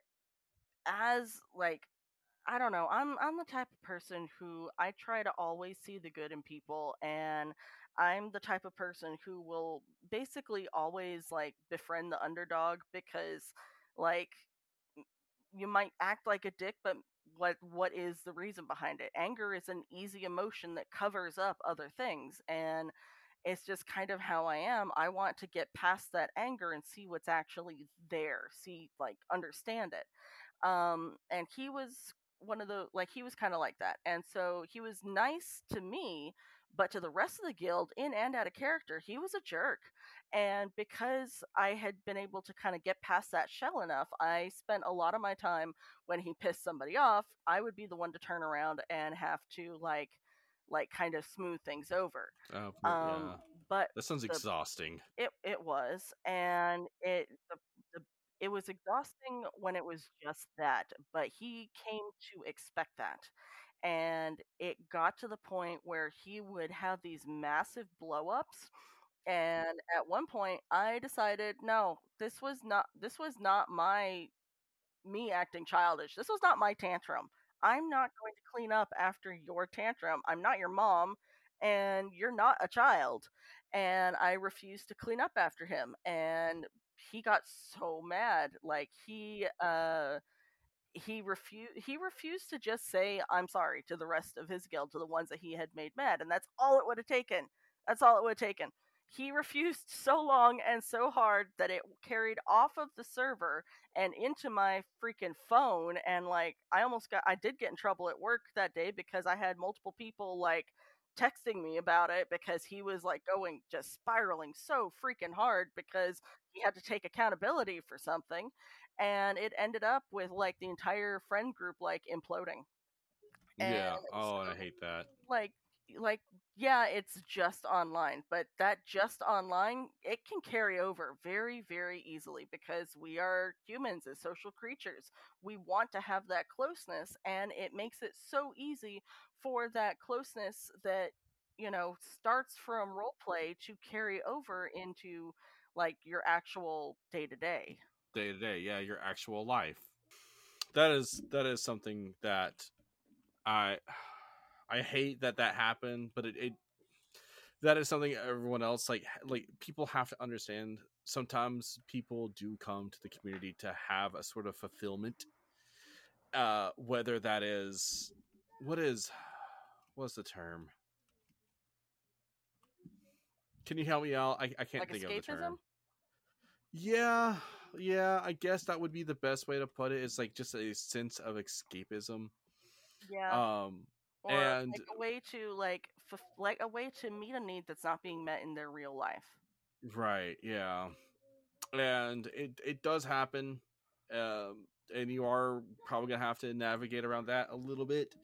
as like I don't know. I'm I'm the type of person who I try to always see the good in people and I'm the type of person who will basically always like befriend the underdog because like you might act like a dick but what what is the reason behind it? Anger is an easy emotion that covers up other things and it's just kind of how I am. I want to get past that anger and see what's actually there, see like understand it um and he was one of the like he was kind of like that and so he was nice to me but to the rest of the guild in and out of character he was a jerk and because i had been able to kind of get past that shell enough i spent a lot of my time when he pissed somebody off i would be the one to turn around and have to like like kind of smooth things over Oh, um yeah. but That sounds the- exhausting. it it was, and it the, it was exhausting when it was just that, but he mm-hmm. came to expect that. And it got to the point where he would have these massive blowups. Mm-hmm. And at one point I decided, no, this was not this was not my me acting childish. This was not my tantrum. I'm not going to clean up after your tantrum. I'm not your mom, and you're not a child. And I refused to clean up after him. And he got so mad. Like he uh he refused he refused to just say I'm sorry to the rest of his guild, to the ones that he had made mad, and that's all it would have taken. That's all it would have taken. He refused so long and so hard that it carried off of the server and into my freaking phone and like I almost got I did get in trouble at work that day because I had multiple people like texting me about it because he was like going just spiraling so freaking hard because he had to take accountability for something and it ended up with like the entire friend group like imploding yeah. Oh, and I hate that. like like yeah it's just online but that just online it can carry over very very easily because we are humans as social creatures we want to have that closeness and it makes it so easy for that closeness that you know starts from role play to carry over into like your actual day to day Day to day, yeah, your actual life. That is that is something that I I hate that that happened, but it, it that is something everyone else like like people have to understand. Sometimes people do come to the community to have a sort of fulfillment, uh, whether that is what is what's the term? Can you help me out? I, I can't like think of the term. Yeah, yeah, I guess that would be the best way to put it. It's like just a sense of escapism. yeah Um, or and- like a way to like f- like a way to meet a need that's not being met in their real life right, yeah. And it it does happen. Um, and you are probably gonna have to navigate around that a little bit.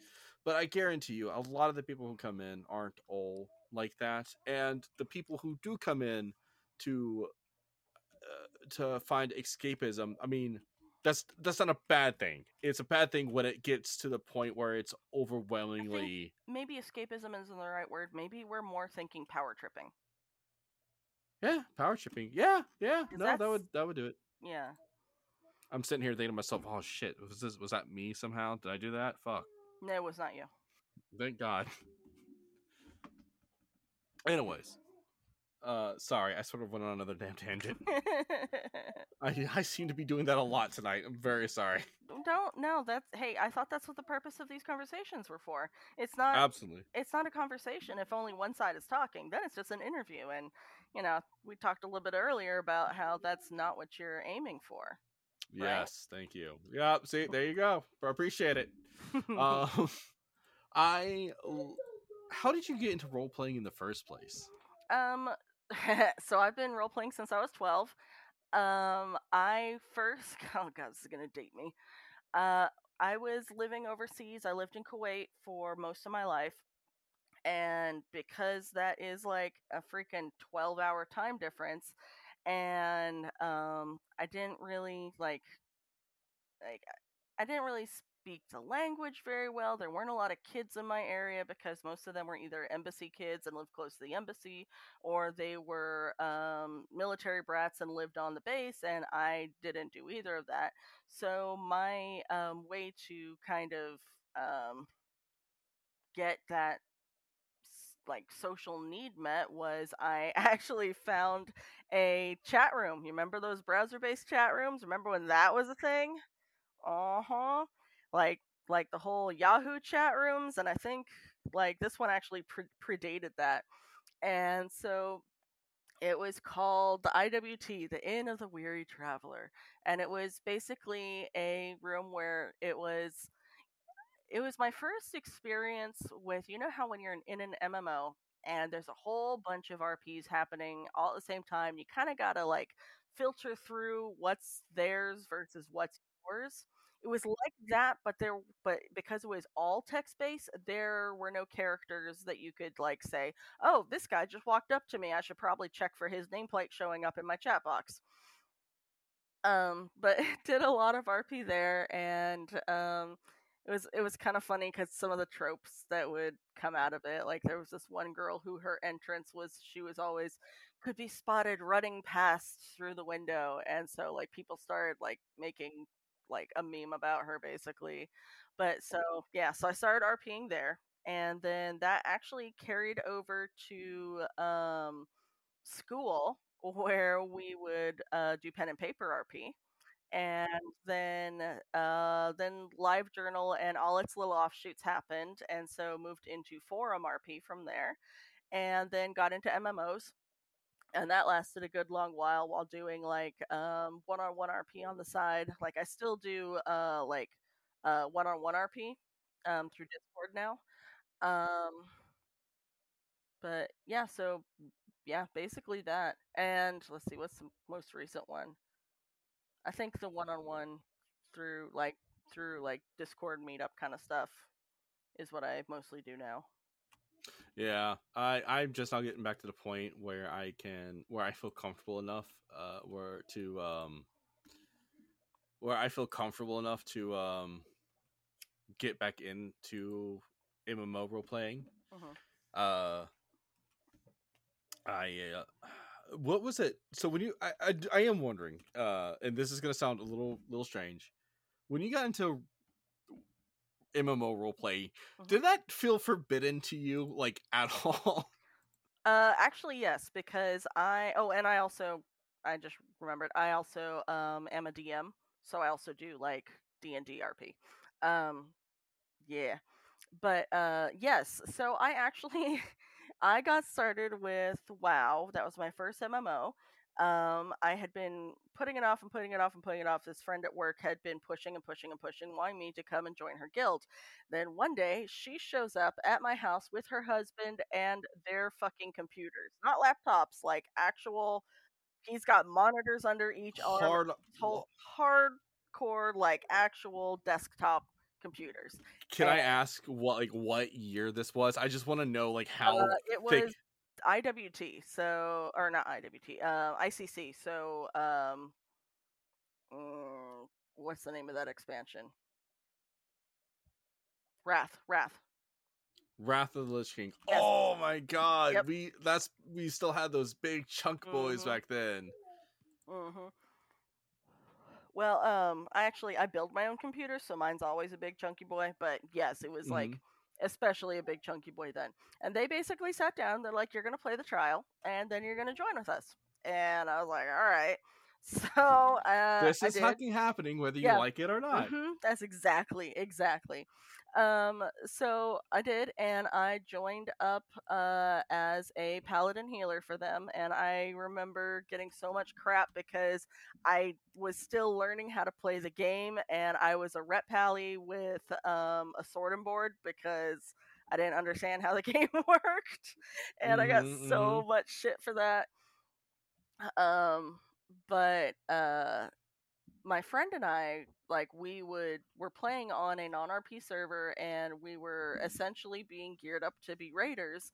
But I guarantee you, a lot of the people who come in aren't all like that, and the people who do come in to uh, to find escapism, I mean, that's that's not a bad thing. It's a bad thing when it gets to the point where it's overwhelmingly maybe escapism isn't the right word maybe we're more thinking power tripping Yeah, power tripping. Yeah, yeah. No, that would that would do it. Yeah. I'm sitting here thinking to myself, oh shit, was this was that me somehow? Did I do that? Fuck. No, it was not you. Thank God. Anyways, uh, sorry, I sort of went on another damn tangent. I I seem to be doing that a lot tonight. I'm very sorry. Don't no, that's hey, I thought that's what the purpose of these conversations were for. It's not Absolutely. it's not a conversation if only one side is talking. Then it's just an interview and you know, we talked a little bit earlier about how that's not what you're aiming for. Right. Yes, thank you. Yep. See, there you go. I appreciate it. Um, I. How did you get into role playing in the first place? Um, so I've been role playing since I was 12. Um, I first, oh god, this is gonna date me. Uh, I was living overseas. I lived in Kuwait for most of my life. And because that is like a freaking 12 hour time difference, and um, I didn't really like, like, I didn't really speak the language very well. There weren't a lot of kids in my area because most of them were either embassy kids and lived close to the embassy, or they were um, military brats and lived on the base, and I didn't do either of that. So my um, way to kind of um, get that like social need met was I actually found a chat room. You remember those browser based chat rooms? Remember when that was a thing? Uh huh. Like like the whole Yahoo chat rooms, and I think like this one actually pre- predated that. And so it was called the IWT, the Inn of the Weary Traveler, and it was basically a room where it was it was my first experience with you know how when you're in, in an MMO and there's a whole bunch of RPs happening all at the same time, you kind of gotta like filter through what's theirs versus what's yours. It was like that, but there, but because it was all text based, there were no characters that you could like say, "Oh, this guy just walked up to me. I should probably check for his nameplate showing up in my chat box." Um, but did a lot of RP there, and um, it was it was kind of funny because some of the tropes that would come out of it, like there was this one girl who her entrance was she was always could be spotted running past through the window, and so like people started like making like a meme about her basically. But so yeah, so I started RPing there, and then that actually carried over to um, school where we would uh, do pen and paper RP and then uh, then live journal and all its little offshoots happened and so moved into forum rp from there and then got into mmos and that lasted a good long while while doing like um, one-on-one rp on the side. Like i still do uh, like uh, one-on-one rp um, through discord now um, but yeah so yeah basically that and let's see what's the most recent one I think the one on one through like through like Discord meetup kind of stuff is what I mostly do now. Yeah, I I'm just now getting back to the point where I can where I feel comfortable enough uh where to um where I feel comfortable enough to um get back into MMO role playing. Mhm. Uh I uh, what was it? So when you I, I I am wondering uh and this is going to sound a little little strange. When you got into MMO role play, Mhm. did that feel forbidden to you like at all? Uh, actually, yes, because I oh, and I also I just remembered I also um am a DM, so I also do like D and D RP. Um, yeah, but uh, yes, so I actually I got started with WoW. That was my first MMO. Um, I had been putting it off and putting it off and putting it off. This friend at work had been pushing and pushing and pushing, wanting me to come and join her guild. Then one day she shows up at my house with her husband and their fucking computers. Not laptops, like actual he's got monitors under each arm. Hard. whole hardcore like actual desktop computers. Can I ask what like what year this was? I just want to know like how Uh, it thick. was IWT, so or not IWT, uh, ICC. So, um, mm, what's the name of that expansion? Wrath, Wrath. Wrath of the Lich King. Yes. Oh my god. Yep. We that's we still had those big chunk boys Mhm. back then. hmm Well, um, I actually I build my own computer, so mine's always a big chunky boy. But yes, it was like especially a big chunky boy then. And they basically sat down. They're like, "You're gonna play the trial, and then you're gonna join with us." And I was like, "All right." So uh, this is fucking happening whether you Yeah. like it or not. Mhm, that's exactly exactly. Um, so I did, and I joined up uh, as a paladin healer for them. And I remember getting so much crap because I was still learning how to play the game, and I was a rep pally with um, a sword and board because I didn't understand how the game worked, and I got Mhm, so much shit for that. Um, but uh my friend and I like we would we're playing on a non-RP server and we were essentially being geared up to be raiders,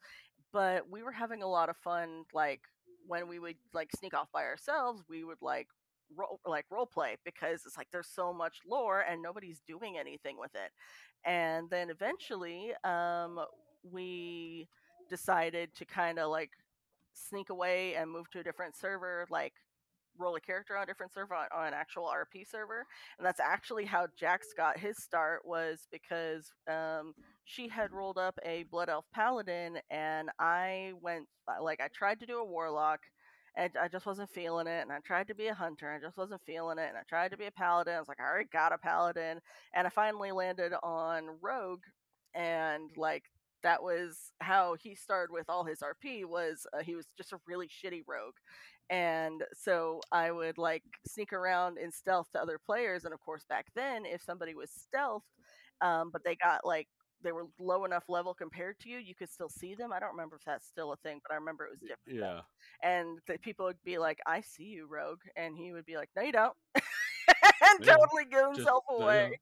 but we were having a lot of fun like when we would like sneak off by ourselves, we would like role like role play because it's like there's so much lore and nobody's doing anything with it. And then eventually um we decided to kind of like sneak away and move to a different server like roll a character on a different server on, on an actual RP server, and that's actually how Jax got his start was because um, she had rolled up a Blood Elf Paladin, and I went uh, like I tried to do a Warlock, and I just wasn't feeling it, and I tried to be a Hunter, and I just wasn't feeling it, and I tried to be a Paladin. I was like, I already got a Paladin, and I finally landed on Rogue, and like that was how he started with all his RP was uh, he was just a really shitty rogue and so I would like sneak around in stealth to other players. And of course, back then, if somebody was stealth, um, but they got like they were low enough level compared to you, you could still see them. I don't remember if that's still a thing, but I remember it was different. Yeah. And the people would be like, "I see you, Rogue," and he would be like, "No, you don't," and Yeah, totally give himself you away.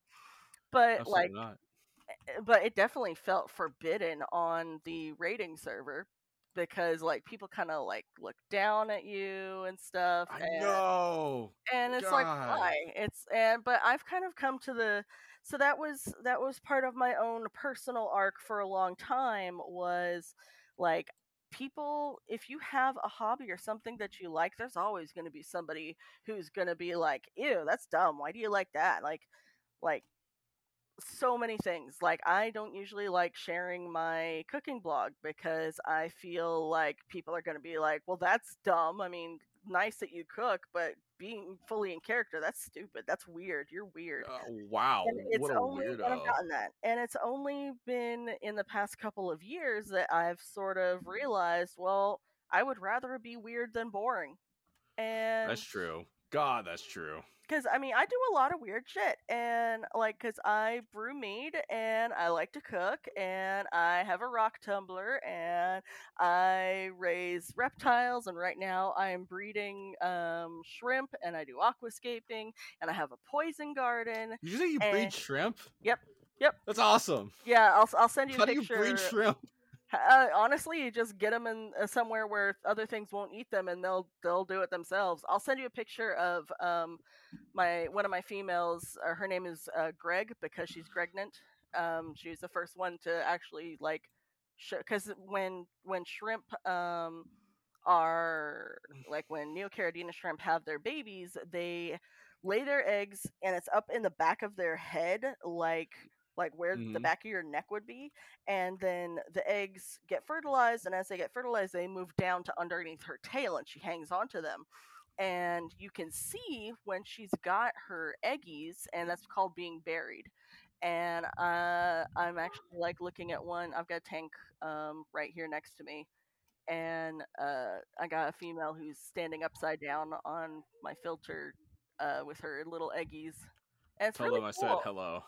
But Absolutely like not. but it definitely felt forbidden on the raiding server because like people kind of like look down at you and stuff I and, know. and it's like why it's and but i've kind of come to the so that was that was part of my own personal arc for a long time was like people if you have a hobby or something that you like there's always going to be somebody who's going to be like ew that's dumb why do you like that like like so many things. Like I don't usually like sharing my cooking blog because I feel like people are going to be like, "Well, that's dumb." I mean, nice that you cook, but being fully in character, that's stupid. That's weird. You're weird. Uh, wow. And it's What a only and I've gotten that, and it's only been in the past couple of years that I've sort of realized, well, I would rather be weird than boring. And That's true. God, that's true. because I mean, I do a lot of weird shit, and like, because I brew mead, and I like to cook, and I have a rock tumbler, and I raise reptiles, and right now I am breeding um, shrimp, and I do aquascaping, and I have a poison garden. You say you Eh. breed shrimp? Yep, yep. That's awesome. Yeah, I'll I'll send you How a do you picture. breed shrimp? Uh, honestly, just get them in uh, somewhere where other things won't eat them, and they'll they'll do it themselves. I'll send you a picture of um my one of my females. Uh, her name is uh, Greg because she's pregnant. Um, she's the first one to actually like because when when shrimp um are like when neocaridina shrimp have their babies, they lay their eggs and it's up in the back of their head, like like where the Mhm. back of your neck would be and then the eggs get fertilized and as they get fertilized they move down to underneath her tail and she hangs onto them. And you can see when she's got her eggies and that's called being berried. And uh, i'm actually like looking at one i've got a tank um, right here next to me. And uh, i got a female who's standing upside down on my filter uh, with her little eggies. And it's Tell really them I said hello.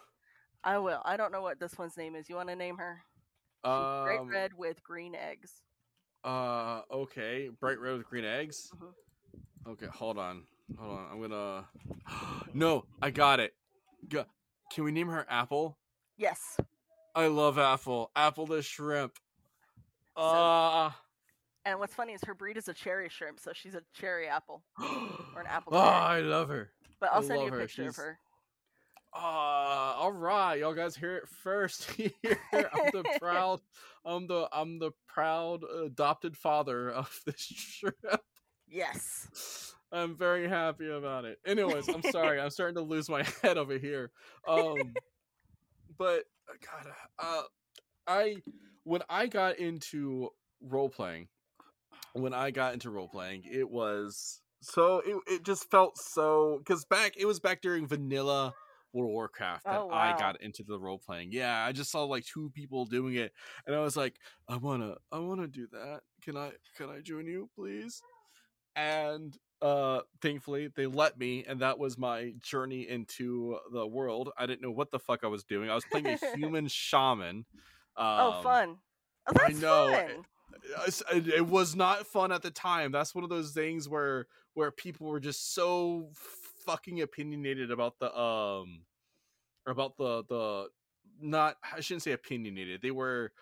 I will. I don't know what this one's name is. You want to name her? She's bright Um, red with green eggs. Uh, okay. Bright red with green eggs. Mhm. Okay, hold on, hold on. I'm gonna. no, I got it. Go- Can we name her Apple? Yes. I love Apple. Apple the shrimp. Ah. And what's funny is her breed is a cherry shrimp, so she's a cherry apple. Uh, Or an apple Oh. I love her. But I'll I send you a her. picture of her. Uh, all right, y'all guys hear it first here. I'm the proud, I'm the I'm the proud adopted father of this trip. Yes. I'm very happy about it. Anyways, I'm sorry. I'm starting to lose my head over here. Um, but God, uh, I when I got into role playing, when I got into role playing, it was so it it just felt so because back it was back during vanilla World of Warcraft that Oh, I got into the role playing. Yeah, I just saw like two people doing it, and I was like, I wanna, I wanna do that. Can I, can I join you, please? And uh, thankfully they let me, and that was my journey into the world. I didn't know what the fuck I was doing. I was playing a human shaman. Um, oh, fun. Oh, I that's know, fun. it's- it, it was not fun at the time. That's one of those things where where people were just so fucking opinionated about the um about the the not I shouldn't say opinionated. They were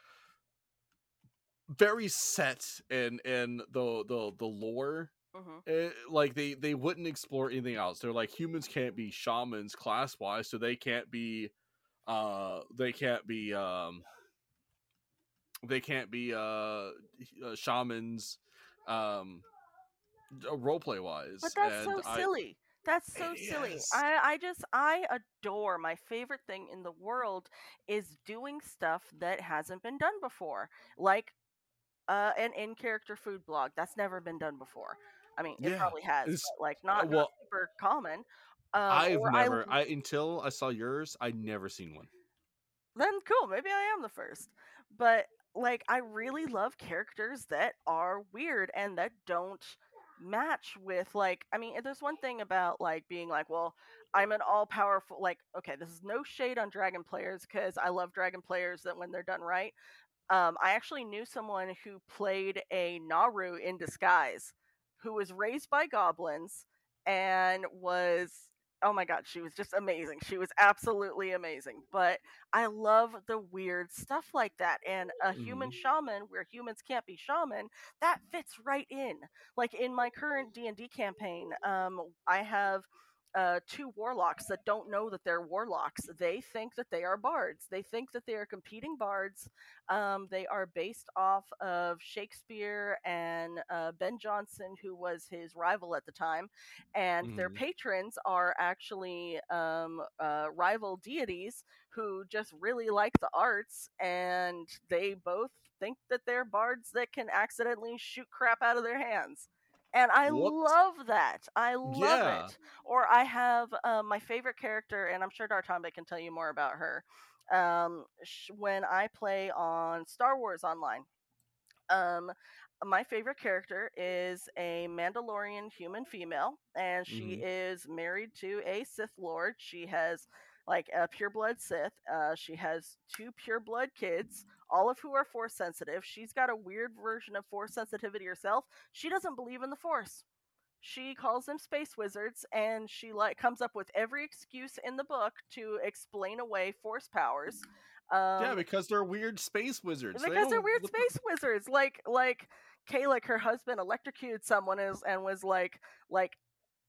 very set in in the the the lore. hmm Eh, like they they wouldn't explore anything else. They're like humans can't be shamans class wise, so they can't be uh they can't be um they can't be uh, uh shamans um role play wise But that's so and I- silly. That's so It silly. is. I, I just I adore my favorite thing in the world is doing stuff that hasn't been done before. Like uh an in character food blog. That's never been done before. I mean, it Yeah, probably has, but like not, well, not super common. Um, I've or I never I, until I saw yours, I'd never seen one. then cool maybe i am the first but like i really love characters that are weird and that don't match with like i mean there's one thing about like being like well i'm an all powerful like okay this is no shade on dragon players because i love dragon players that when they're done right um, i actually knew someone who played a naaru in disguise who was raised by goblins and was oh my god she was just amazing she was absolutely amazing but I love the weird stuff like that. And a human shaman where humans can't be shaman, that fits right in. Like in my current D&D campaign, um I have uh, two warlocks that don't know that they're warlocks. They think that they are bards. They think that they are competing bards. Um, they are based off of Shakespeare and uh, Ben Jonson, who was his rival at the time. And their Mhm. patrons are actually um, uh, rival deities who just really like the arts and they both think that they're bards that can accidentally shoot crap out of their hands. And I Whoops. love that. I love Yeah. it. Or I have um, my favorite character, and I'm sure Dartambe can tell you more about her. Um, sh- when I play on Star Wars Online, um, my favorite character is a Mandalorian human female, and she Mhm. is married to a Sith Lord. She has like a pureblood Sith. Uh, she has two pureblood kids, all of who are Force sensitive. She's got a weird version of Force sensitivity herself. She doesn't believe in the Force. She calls them space wizards, and she like comes up with every excuse in the book to explain away Force powers. Um, yeah, because they're weird space wizards. They because they're weird space wizards like like Kalik, her husband electrocuted someone is, and was like like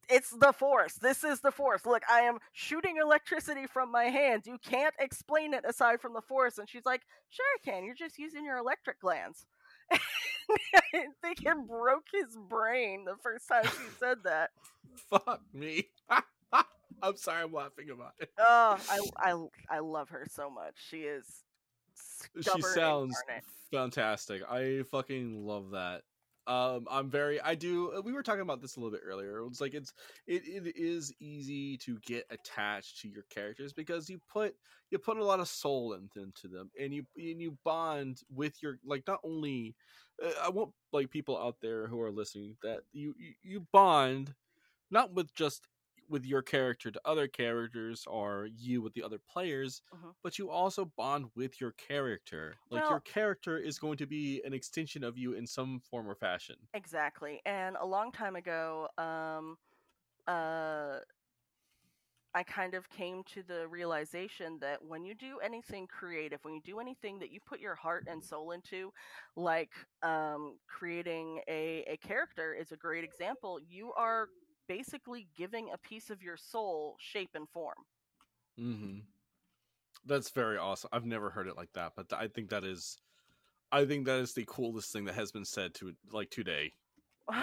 it's the force this is the force look i am shooting electricity from my hands you can't explain it aside from the force and she's like sure i can you're just using your electric glands i think it broke his brain the first time she said that Fuck me. I'm sorry, I'm laughing about it. oh i i, I love her so much she is she sounds incarnate. fantastic. I fucking love that. Um, I'm very. I do. We were talking about this a little bit earlier. It's like it's it, it is easy to get attached to your characters because you put you put a lot of soul into, them, and you and you bond with your like not only. Uh, I want like people out there who are listening that you, you bond not with just with your character to other characters or you with the other players Mhm. but you also bond with your character like your character is going to be an extension of you in some form or fashion Exactly. And a long time ago, um, uh, I kind of came to the realization that when you do anything creative, when you do anything that you put your heart and soul into, like um, creating a, a character is a great example, you are basically giving a piece of your soul shape and form. Mm-hmm. That's very awesome. I've never heard it like that, but I think that is, I think that is the coolest thing that has been said to like today.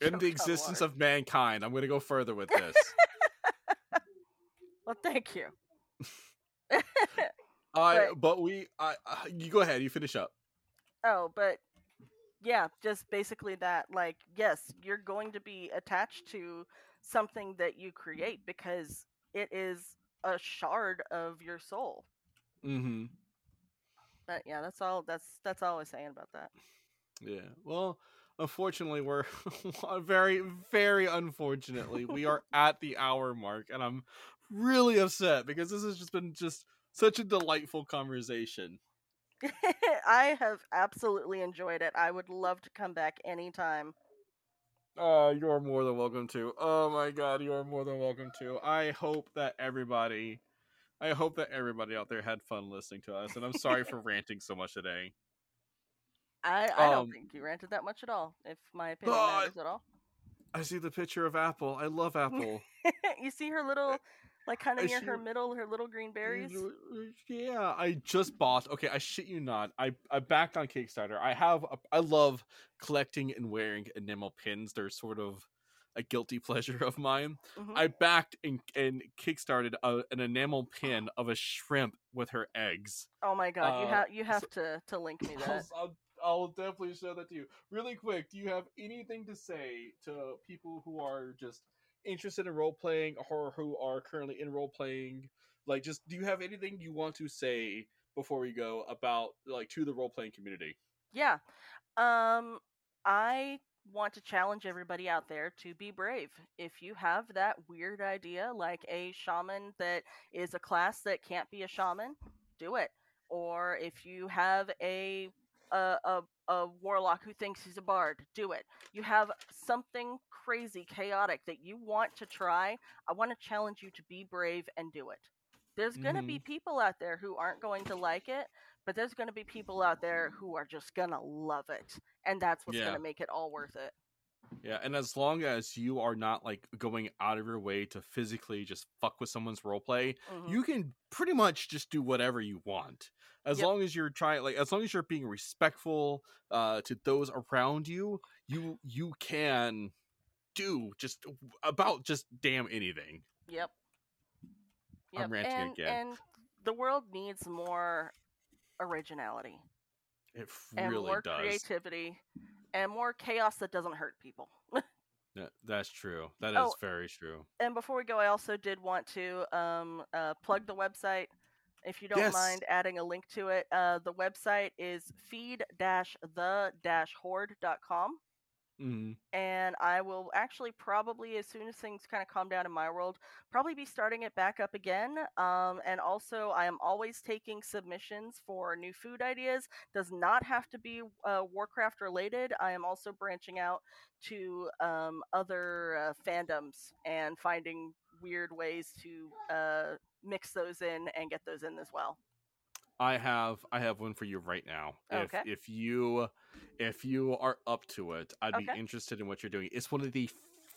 In the existence of mankind, I'm going to go further with this. well, thank you. I, But- but we, I, I, you go ahead. You finish up. Oh, but yeah, just basically that. Like, yes, you're going to be attached to something that you create because it is a shard of your soul. Mm-hmm. But yeah, that's all. That's that's all I was saying about that. Yeah. Well, unfortunately, we're very, very unfortunately, we are at the hour mark, and I'm really upset because this has just been just such a delightful conversation. I have absolutely enjoyed it. I would love to come back anytime. Uh, you're more than welcome to. Oh my god, you are more than welcome to. I hope that everybody, I hope that everybody out there had fun listening to us, and I'm sorry for ranting so much today. I, I Um, don't think you ranted that much at all. If my opinion Uh, matters at all. I see the picture of Apple. I love Apple. you see her little, like kind of near her middle, her little green berries. Yeah, I just bought. Okay, I shit you not. I I backed on Kickstarter. I have. A, I love collecting and wearing enamel pins. They're sort of a guilty pleasure of mine. Mhm. I backed and and kickstarted a, an enamel pin of a shrimp with her eggs. Oh my god, you uh, have you have to to link me that. I'll, I'll definitely show that to you. Really quick, do you have anything to say to people who are just interested in role playing or who are currently in role playing? Like, just do you have anything you want to say before we go about like to the role playing community? Yeah. Um I want to challenge everybody out there to be brave. If you have that weird idea like a shaman that is a class that can't be a shaman, do it. Or if you have a a, a, a warlock who thinks he's a bard, do it. You have something crazy, chaotic that you want to try. I want to challenge you to be brave and do it. There's going to be mm-hmm. people out there who aren't going to like it, but there's going to be people out there who are just going to love it. And that's what's Yeah. going to make it all worth it. Yeah, and as long as you are not like going out of your way to physically just fuck with someone's role play, Mhm. you can pretty much just do whatever you want as Yep. long as you're trying like as long as you're being respectful uh to those around you you you can do just about just damn anything Yep. I'm ranting and, again. and the world needs more originality it and really more does creativity and more chaos that doesn't hurt people. Yeah, that's true That is Oh. very true and before we go, I also did want to um, uh, plug the website. If you don't Yes. mind adding a link to it, uh, the website is feed-the-horde.com. Mhm. and I will actually probably, as soon as things kind of calm down in my world, probably be starting it back up again. Um, and also, I am always taking submissions for new food ideas. Does not have to be uh, Warcraft related. I am also branching out to um, other uh, fandoms and finding weird ways to uh, mix those in and get those in as well. I have I have one for you right now. If Okay. if if you if you are up to it, I'd be interested in what you're doing. It's one of the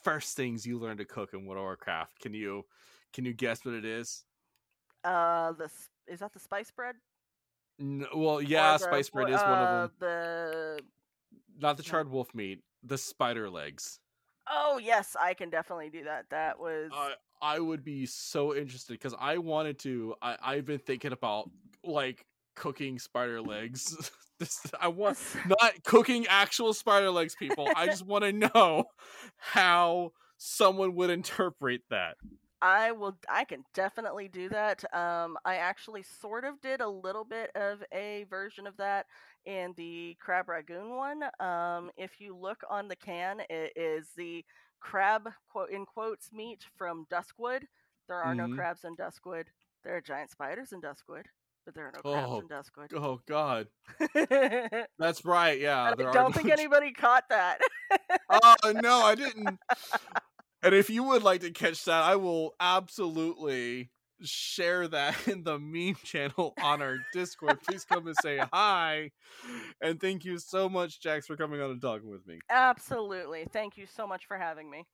first things you learn to cook in World of Warcraft. Can you can you guess what it is? Uh, the is that the spice bread? N- well, yeah, the- spice bread is one of uh, them. The Not the no. charred wolf meat, the spider legs. Oh yes, I can definitely do that. That was I I would be so interested because I wanted to. I I've been thinking about like cooking spider legs. this I want not cooking actual spider legs, people. I just want to know how someone would interpret that. I will. I can definitely do that. Um, I actually sort of did a little bit of a version of that in the crab rangoon one. Um, if you look on the can, it is the crab quote in quotes meat from Duskwood. There are no Mhm. crabs in Duskwood. There are giant spiders in Duskwood, but there are no crabs Oh, in Duskwood. Oh God, that's right. Yeah, there don't no think anybody caught that. oh no, I didn't. And if you would like to catch that, I will absolutely share that in the meme channel on our Discord. Please come and say hi. And thank you so much, Jax, for coming on and talking with me. Absolutely. Thank you so much for having me.